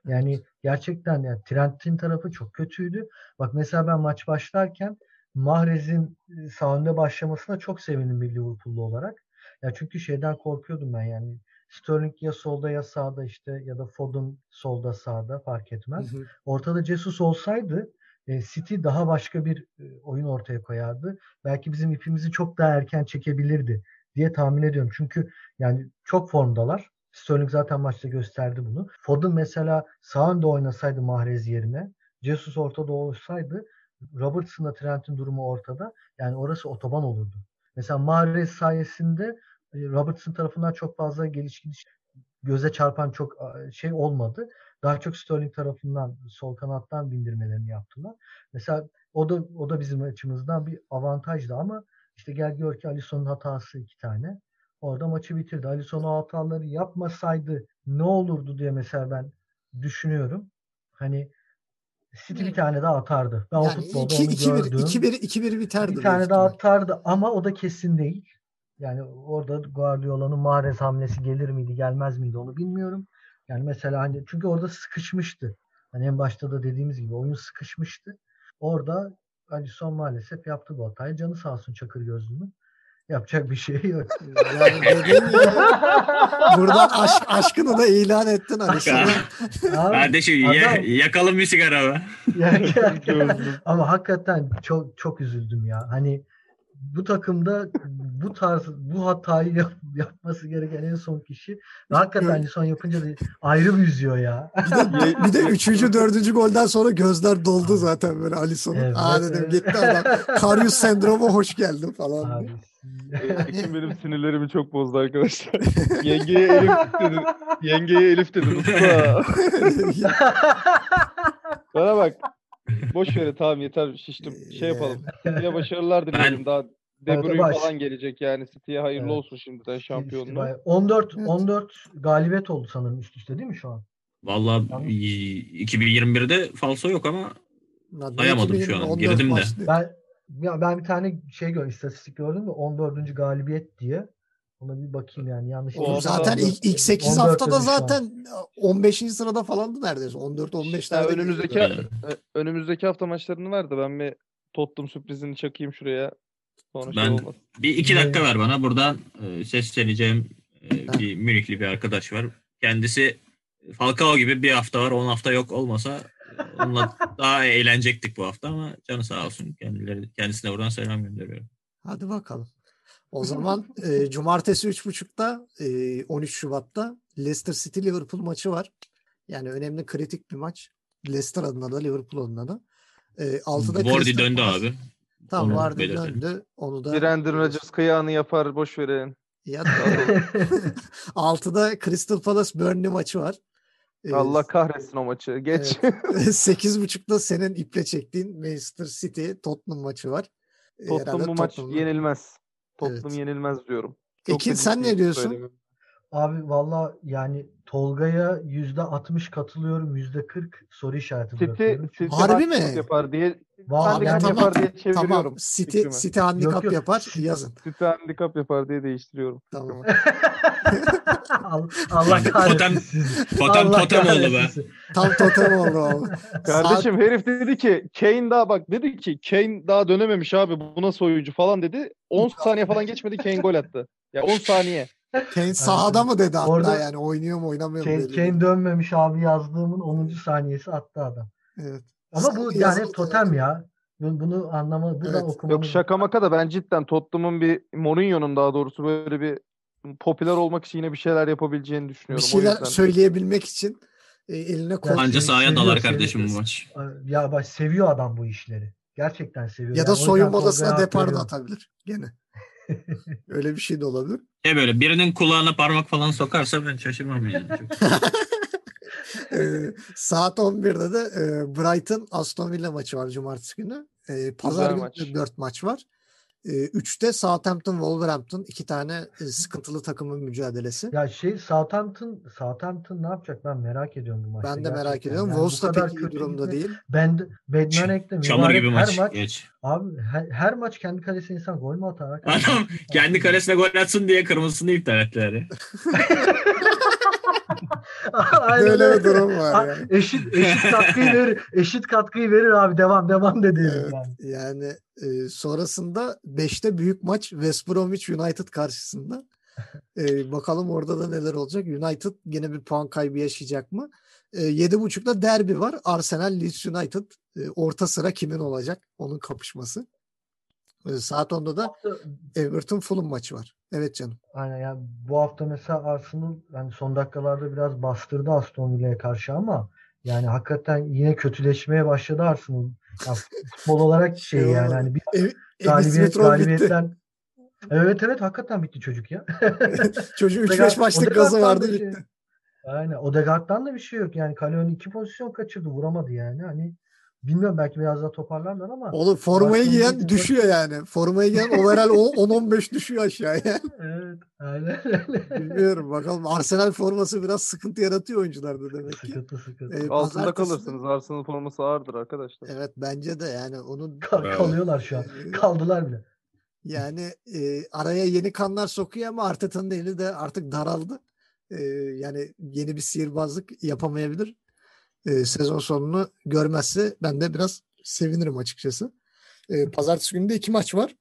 Yani gerçekten yani Trent'in tarafı çok kötüydü. Bak mesela ben maç başlarken Mahrez'in e, sağ önde başlamasına çok sevindim bir Liverpool'lu olarak. Ya çünkü şeyden korkuyordum ben yani. Sterling ya solda ya sağda işte ya da Foden solda sağda fark etmez. Hı hı. Ortada Jesus olsaydı e, City daha başka bir e, oyun ortaya koyardı. Belki bizim ipimizi çok daha erken çekebilirdi diye tahmin ediyorum. Çünkü yani çok formdalar. Sterling zaten maçta gösterdi bunu. Foden mesela sağ önde oynasaydı Mahrez yerine Jesus ortada olsaydı Robertson'la Trent'in durumu ortada. Yani orası otoban olurdu. Mesela Mahrez sayesinde e, Robertson tarafından çok fazla geliş gidiş göze çarpan çok şey olmadı. Daha çok Sterling tarafından sol kanattan bindirmelerini yaptılar. Mesela o da o da bizim açımızdan bir avantajdı ama işte gel gör ki Alisson'un hatası iki tane. Orada maçı bitirdi. Alisson o hataları yapmasaydı ne olurdu diye mesela ben düşünüyorum. Hani City bir tane daha atardı. Ben yani o futbolda iki, onu iki gördüm. 2-1 2-1 biterdi. Bir tane daha atardı ama o da kesin değil. Yani orada Guardiola'nın Mahrez hamlesi gelir miydi, gelmez miydi onu bilmiyorum. Yani mesela hani çünkü orada sıkışmıştı. Hani en başta da dediğimiz gibi oyun sıkışmıştı. Orada Alisson maalesef yaptı bu hatayı. Canı sağ olsun Çakır Gözlü'nün. Yapacak bir şey yok. [LAUGHS] Yani dediğim [LAUGHS] buradan aşk, aşkını da ilan ettin Alişan'a. Kardeşim adam, yakalım bir sigara be. [LAUGHS] ama hakikaten çok çok üzüldüm ya. Hani bu takımda bu tarz bu hatayı yap, yapması gereken en son kişi ve hakikaten son yapınca da ayrı bir yüzüyor ya. Bir de, bir de üçüncü, dördüncü golden sonra gözler doldu zaten böyle Alisson'un. Evet, Aa dedim evet. gitti adam. Karius sendromu hoş geldin falan. Abi, Ekim benim sinirlerimi çok bozdu arkadaşlar. [LAUGHS] Yengeye Elif dedin. Yengeye Elif dedin usta. [LAUGHS] Bana bak. Boş ver tamam yeter şiştim. Şey yapalım. [LAUGHS] City'ye başarılar dilerim. Daha De Bruyne falan gelecek yani. City'ye hayırlı evet. olsun şimdiden şampiyonluğu. 14 14 galibiyet oldu sanırım üst üste değil mi şu an? Vallahi 2021'de falso yok ama sayamadım şu an. Girdim de. Ben ya ben bir tane şey gör istatistik gördüm de 14. galibiyet diye. Ona bir bakayım yani yanlış. O zaten ilk, ilk 8 haftada zaten 15. sırada falandı neredeyse. 14 15 yani önümüzdeki e, önümüzdeki hafta maçlarını ver de ben bir Tottenham sürprizini çakayım şuraya. Sonra şey ben şey olmaz. bir iki dakika ver bana. Buradan e, sesleneceğim e, bir Münihli bir arkadaş var. Kendisi Falcao gibi bir hafta var 10 hafta yok olmasa onunla [LAUGHS] daha eğlenecektik bu hafta ama canı sağ olsun. Kendileri, kendisine buradan selam gönderiyorum. Hadi bakalım. O zaman [LAUGHS] e, cumartesi 3.30'da e, 13 Şubat'ta Leicester City Liverpool maçı var. Yani önemli kritik bir maç. Leicester adına da Liverpool adına da. E, 6'da Vardy döndü abi. Tamam Vardy döndü. Onu da Brandon Rodgers kıyağını yapar boş verin. Ya [LAUGHS] 6'da [LAUGHS] Crystal Palace Burnley maçı var. Allah kahretsin o maçı. Geç. Evet. 8.30'da senin iple çektiğin Manchester City Tottenham maçı var. Tottenham bu maç yenilmez. Tottenham evet. yenilmez diyorum. Çok Ekin sen ne diyorsun? Abi valla yani Tolga'ya yüzde 60 katılıyorum, yüzde 40 soru işareti City, bırakıyorum. City Harbi mi? Yapar diye, Vallahi yani tamam, yapar diye çeviriyorum. Tamam. City, fikrimi. City handikap yok, yok. yapar yazın. City handikap yapar diye değiştiriyorum. Tamam. [LAUGHS] Allah kahretsin. Totem, Allah totem oldu be. Tam totem oldu abi. [LAUGHS] Kardeşim Saat... herif dedi ki Kane daha bak dedi ki Kane daha dönememiş abi bu nasıl oyuncu falan dedi. 10 saniye falan geçmedi Kane gol attı. Ya 10 saniye. Kane sahada mı dedi hatta Orada yani oynuyor mu oynamıyor mu? Kane, Kane dönmemiş abi yazdığımın 10. saniyesi attı adam. Evet. Ama bu yani totem ya. Bunu anlama, buradan evet. okumamız. Yok şaka maka da ben cidden Tottenham'ın bir Mourinho'nun daha doğrusu böyle bir popüler olmak için yine bir şeyler yapabileceğini düşünüyorum. Bir şeyler söyleyebilmek için e, eline koy. Anca sahaya dalar kardeşim bu maç. Ya bak seviyor adam bu işleri. Gerçekten seviyor. Ya da yani soyunma odasına depar da atabilir gene. [LAUGHS] Öyle bir şey de olabilir. E böyle birinin kulağına parmak falan sokarsa ben şaşırmam yani. [LAUGHS] e, saat 11'de de e, Brighton Aston Villa maçı var cumartesi günü. E, Pazar günü maç. 4 maç var. E, üçte Southampton Wolverhampton iki tane e, sıkıntılı takımın mücadelesi. Ya şey Southampton Southampton ne yapacak ben merak ediyorum bu maçta. Ben de merak ediyorum. Yani Wolves da pek iyi durumda değil. Ben Bednarek'te Çamur gibi maç. Her maç Geç. Abi her, her maç kendi kalesine insan gol mü atar? Adam kendi kalesine gol atsın diye kırmızısını iptal ettiler. [LAUGHS] Böyle bir durum var yani. Eşit eşit [LAUGHS] katkıyı verir. Eşit katkıyı verir abi. Devam devam dedi. Evet, yani. yani e, sonrasında 5'te büyük maç West Bromwich United karşısında. E, bakalım orada da neler olacak. United yine bir puan kaybı yaşayacak mı? E, 7.30'da derbi var. Arsenal Leeds United. E, orta sıra kimin olacak? Onun kapışması. E, saat 10'da da Everton Fulham maçı var. Evet canım. Aynen yani bu hafta mesela Arsenal yani son dakikalarda biraz bastırdı Aston Villa'ya karşı ama yani hakikaten yine kötüleşmeye başladı Arsenal. Yani futbol olarak şey [LAUGHS] Şey yani hani bir Ev, galibiyet bitti. galibiyetten Evet evet hakikaten bitti çocuk ya. [LAUGHS] Çocuğun 3-5 Odegaard- maçlık gazı vardı da şey- bitti. Aynen. Odegaard'dan da bir şey yok. Yani kale önü iki pozisyon kaçırdı. Vuramadı yani. Hani bilmiyorum belki biraz daha toparlarlar ama Oğlum formayı giyen bir- düşüyor yani. Formayı giyen overall 10-15 düşüyor aşağıya. [LAUGHS] evet. Aynen. Bilmiyorum bakalım. Arsenal forması biraz sıkıntı yaratıyor oyuncularda demek ki. sıkıntı sıkıntı. Ee, Altında pazartesi- kalırsınız. Arsenal forması ağırdır arkadaşlar. Evet bence de yani onun Kal- kalıyorlar şu an. Kaldılar bile. Yani e, araya yeni kanlar sokuyor ama Arteta'nın eli de artık daraldı. E, yani yeni bir sihirbazlık yapamayabilir. E, sezon sonunu görmezse ben de biraz sevinirim açıkçası. E, Pazartesi günü de iki maç var.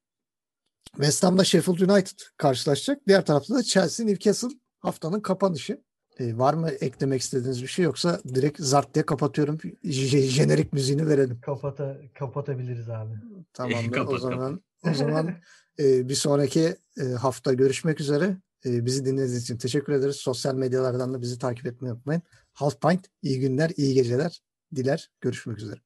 West Ham'da Sheffield United karşılaşacak. Diğer tarafta da Chelsea Newcastle haftanın kapanışı. E, var mı eklemek istediğiniz bir şey yoksa direkt zart diye kapatıyorum. J- jenerik müziğini verelim. Kapata, kapatabiliriz abi. Tamamdır. [LAUGHS] Kapat, o zaman o zaman e, bir sonraki e, hafta görüşmek üzere. E, bizi dinlediğiniz için teşekkür ederiz. Sosyal medyalardan da bizi takip etmeyi unutmayın. Half Pint iyi günler, iyi geceler diler. Görüşmek üzere.